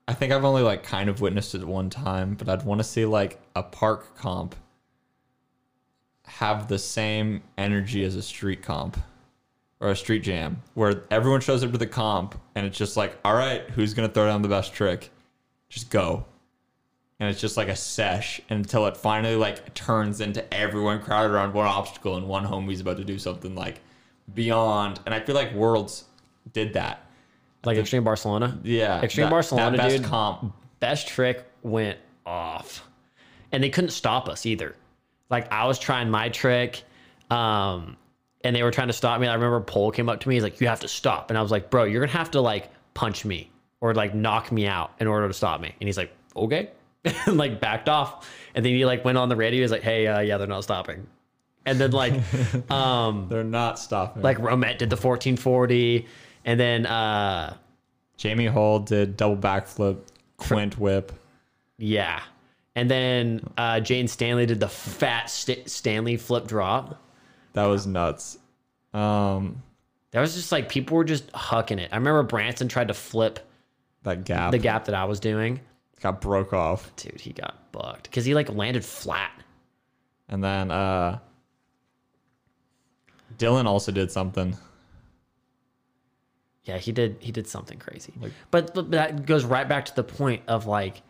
I think I've only like kind of witnessed it one time, but I'd want to see like a park comp have the same energy as a street comp or a street jam, where everyone shows up to the comp and it's just like, all right, who's gonna throw down the best trick? Just go. And it's just like a sesh until it finally like turns into everyone crowded around one obstacle and one homie's about to do something like beyond. And I feel like Worlds did that. Like Extreme Barcelona. Yeah, Extreme that- Barcelona, that best dude. comp. Best trick went off. And they couldn't stop us either. Like I was trying my trick. Um and they were trying to stop me. I remember Pole came up to me. He's like, "You have to stop," and I was like, "Bro, you're gonna have to like punch me or like knock me out in order to stop me." And he's like, "Okay," [LAUGHS] and like backed off. And then he like went on the radio. He's like, "Hey, uh, yeah, they're not stopping." And then like, [LAUGHS] um, They're not stopping. like Romet did the 1440, and then uh, Jamie Hall did double backflip, Quint whip. yeah, and then uh, Jane Stanley did the fat St- Stanley flip drop. That was nuts. Um, There was just like people were just hucking it. I remember Branson tried to flip that gap, the gap that I was doing. got broke off, Dude, he got bucked because he like landed flat. and then uh, Dylan also did something. Yeah, he did. He did something crazy. Like- but, but that goes right back to the point of like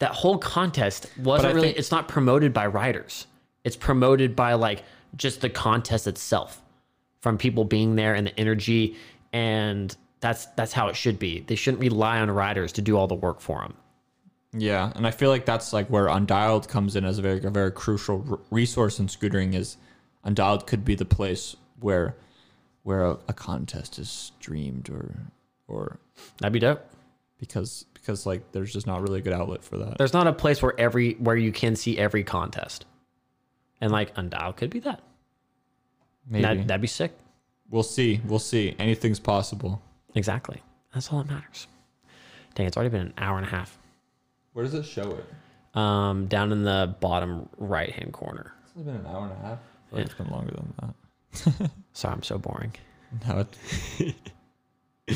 that whole contest wasn't really. think- it's not promoted by riders. It's promoted by like just the contest itself, from people being there and the energy, and that's that's how it should be. They shouldn't rely on riders to do all the work for them. Yeah, and I feel like that's like where Undialed comes in as a very a very crucial r- resource in scootering. Is Undialed could be the place where where a, a contest is streamed or or That'd be dope. because because like there's just not really a good outlet for that. There's not a place where every where you can see every contest, and like Undial could be that. Maybe That that'd be sick. we'll see. We'll see. Anything's possible. Exactly. That's all that matters. Dang, it's already been an hour and a half. Where does it show it? Um, down in the bottom right hand corner. It's only been an hour and a half. Yeah. It's been longer than that. [LAUGHS] Sorry, I'm so boring. [LAUGHS] No, it, [LAUGHS] Do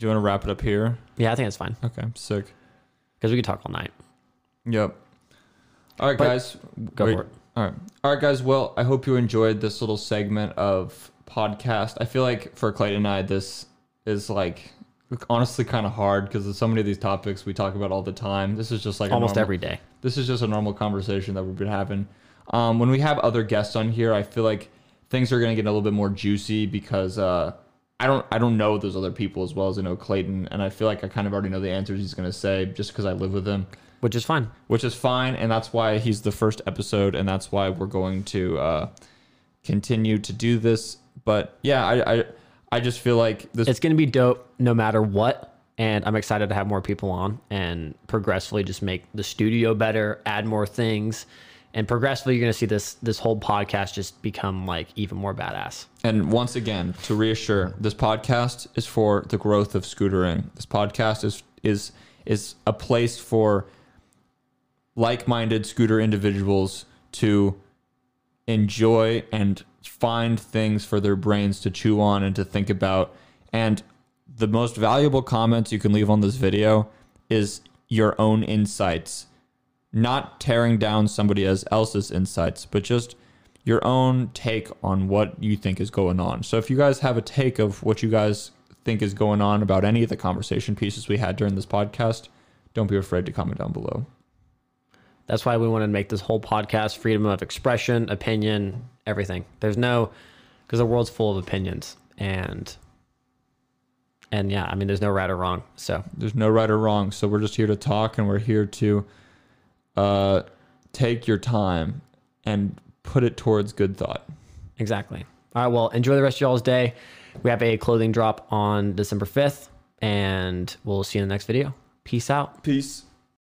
you want to wrap it up here? Yeah, I think it's fine Okay, sick. because we could talk all night. Yep. All right, But- guys. Go Wait. for it. All right. All right, guys. Well, I hope you enjoyed this little segment of podcast. I feel like for Clayton and I, this is like honestly kind of hard because so many of these topics we talk about all the time. This is just like Almost normal- every day. this is just a normal conversation that we've been having. Um, when we have other guests on here, I feel like things are going to get a little bit more juicy because uh, I don't I don't know those other people as well as I know Clayton, and I feel like I kind of already know the answers he's going to say just because I live with him, Which is fine. which is fine, and that's why he's the first episode, and that's why we're going to uh, continue to do this. But yeah, I I, I just feel like this It's going to be dope no matter what. And I'm excited to have more people on and progressively just make the studio better, add more things. And progressively, you're going to see this this whole podcast just become like even more badass. And once again, to reassure, this podcast is for the growth of scootering. This podcast is is is a place for like-minded scooter individuals to enjoy and find things for their brains to chew on and to think about. And the most valuable comments you can leave on this video is your own insights not tearing down somebody else's insights, but just your own take on what you think is going on. So if you guys have a take of what you guys think is going on about any of the conversation pieces we had during this podcast, don't be afraid to comment down below. That's why we wanted to make this whole podcast freedom of expression, opinion, everything. There's no because the world's full of opinions and and yeah, I mean there's no right or wrong. So There's no right or wrong. So we're just here to talk and we're here to uh, take your time and put it towards good thought. exactly. All right, well, enjoy the rest of y'all's day. We have a clothing drop on December 5th, and we'll see you in the next video. Peace out. Peace.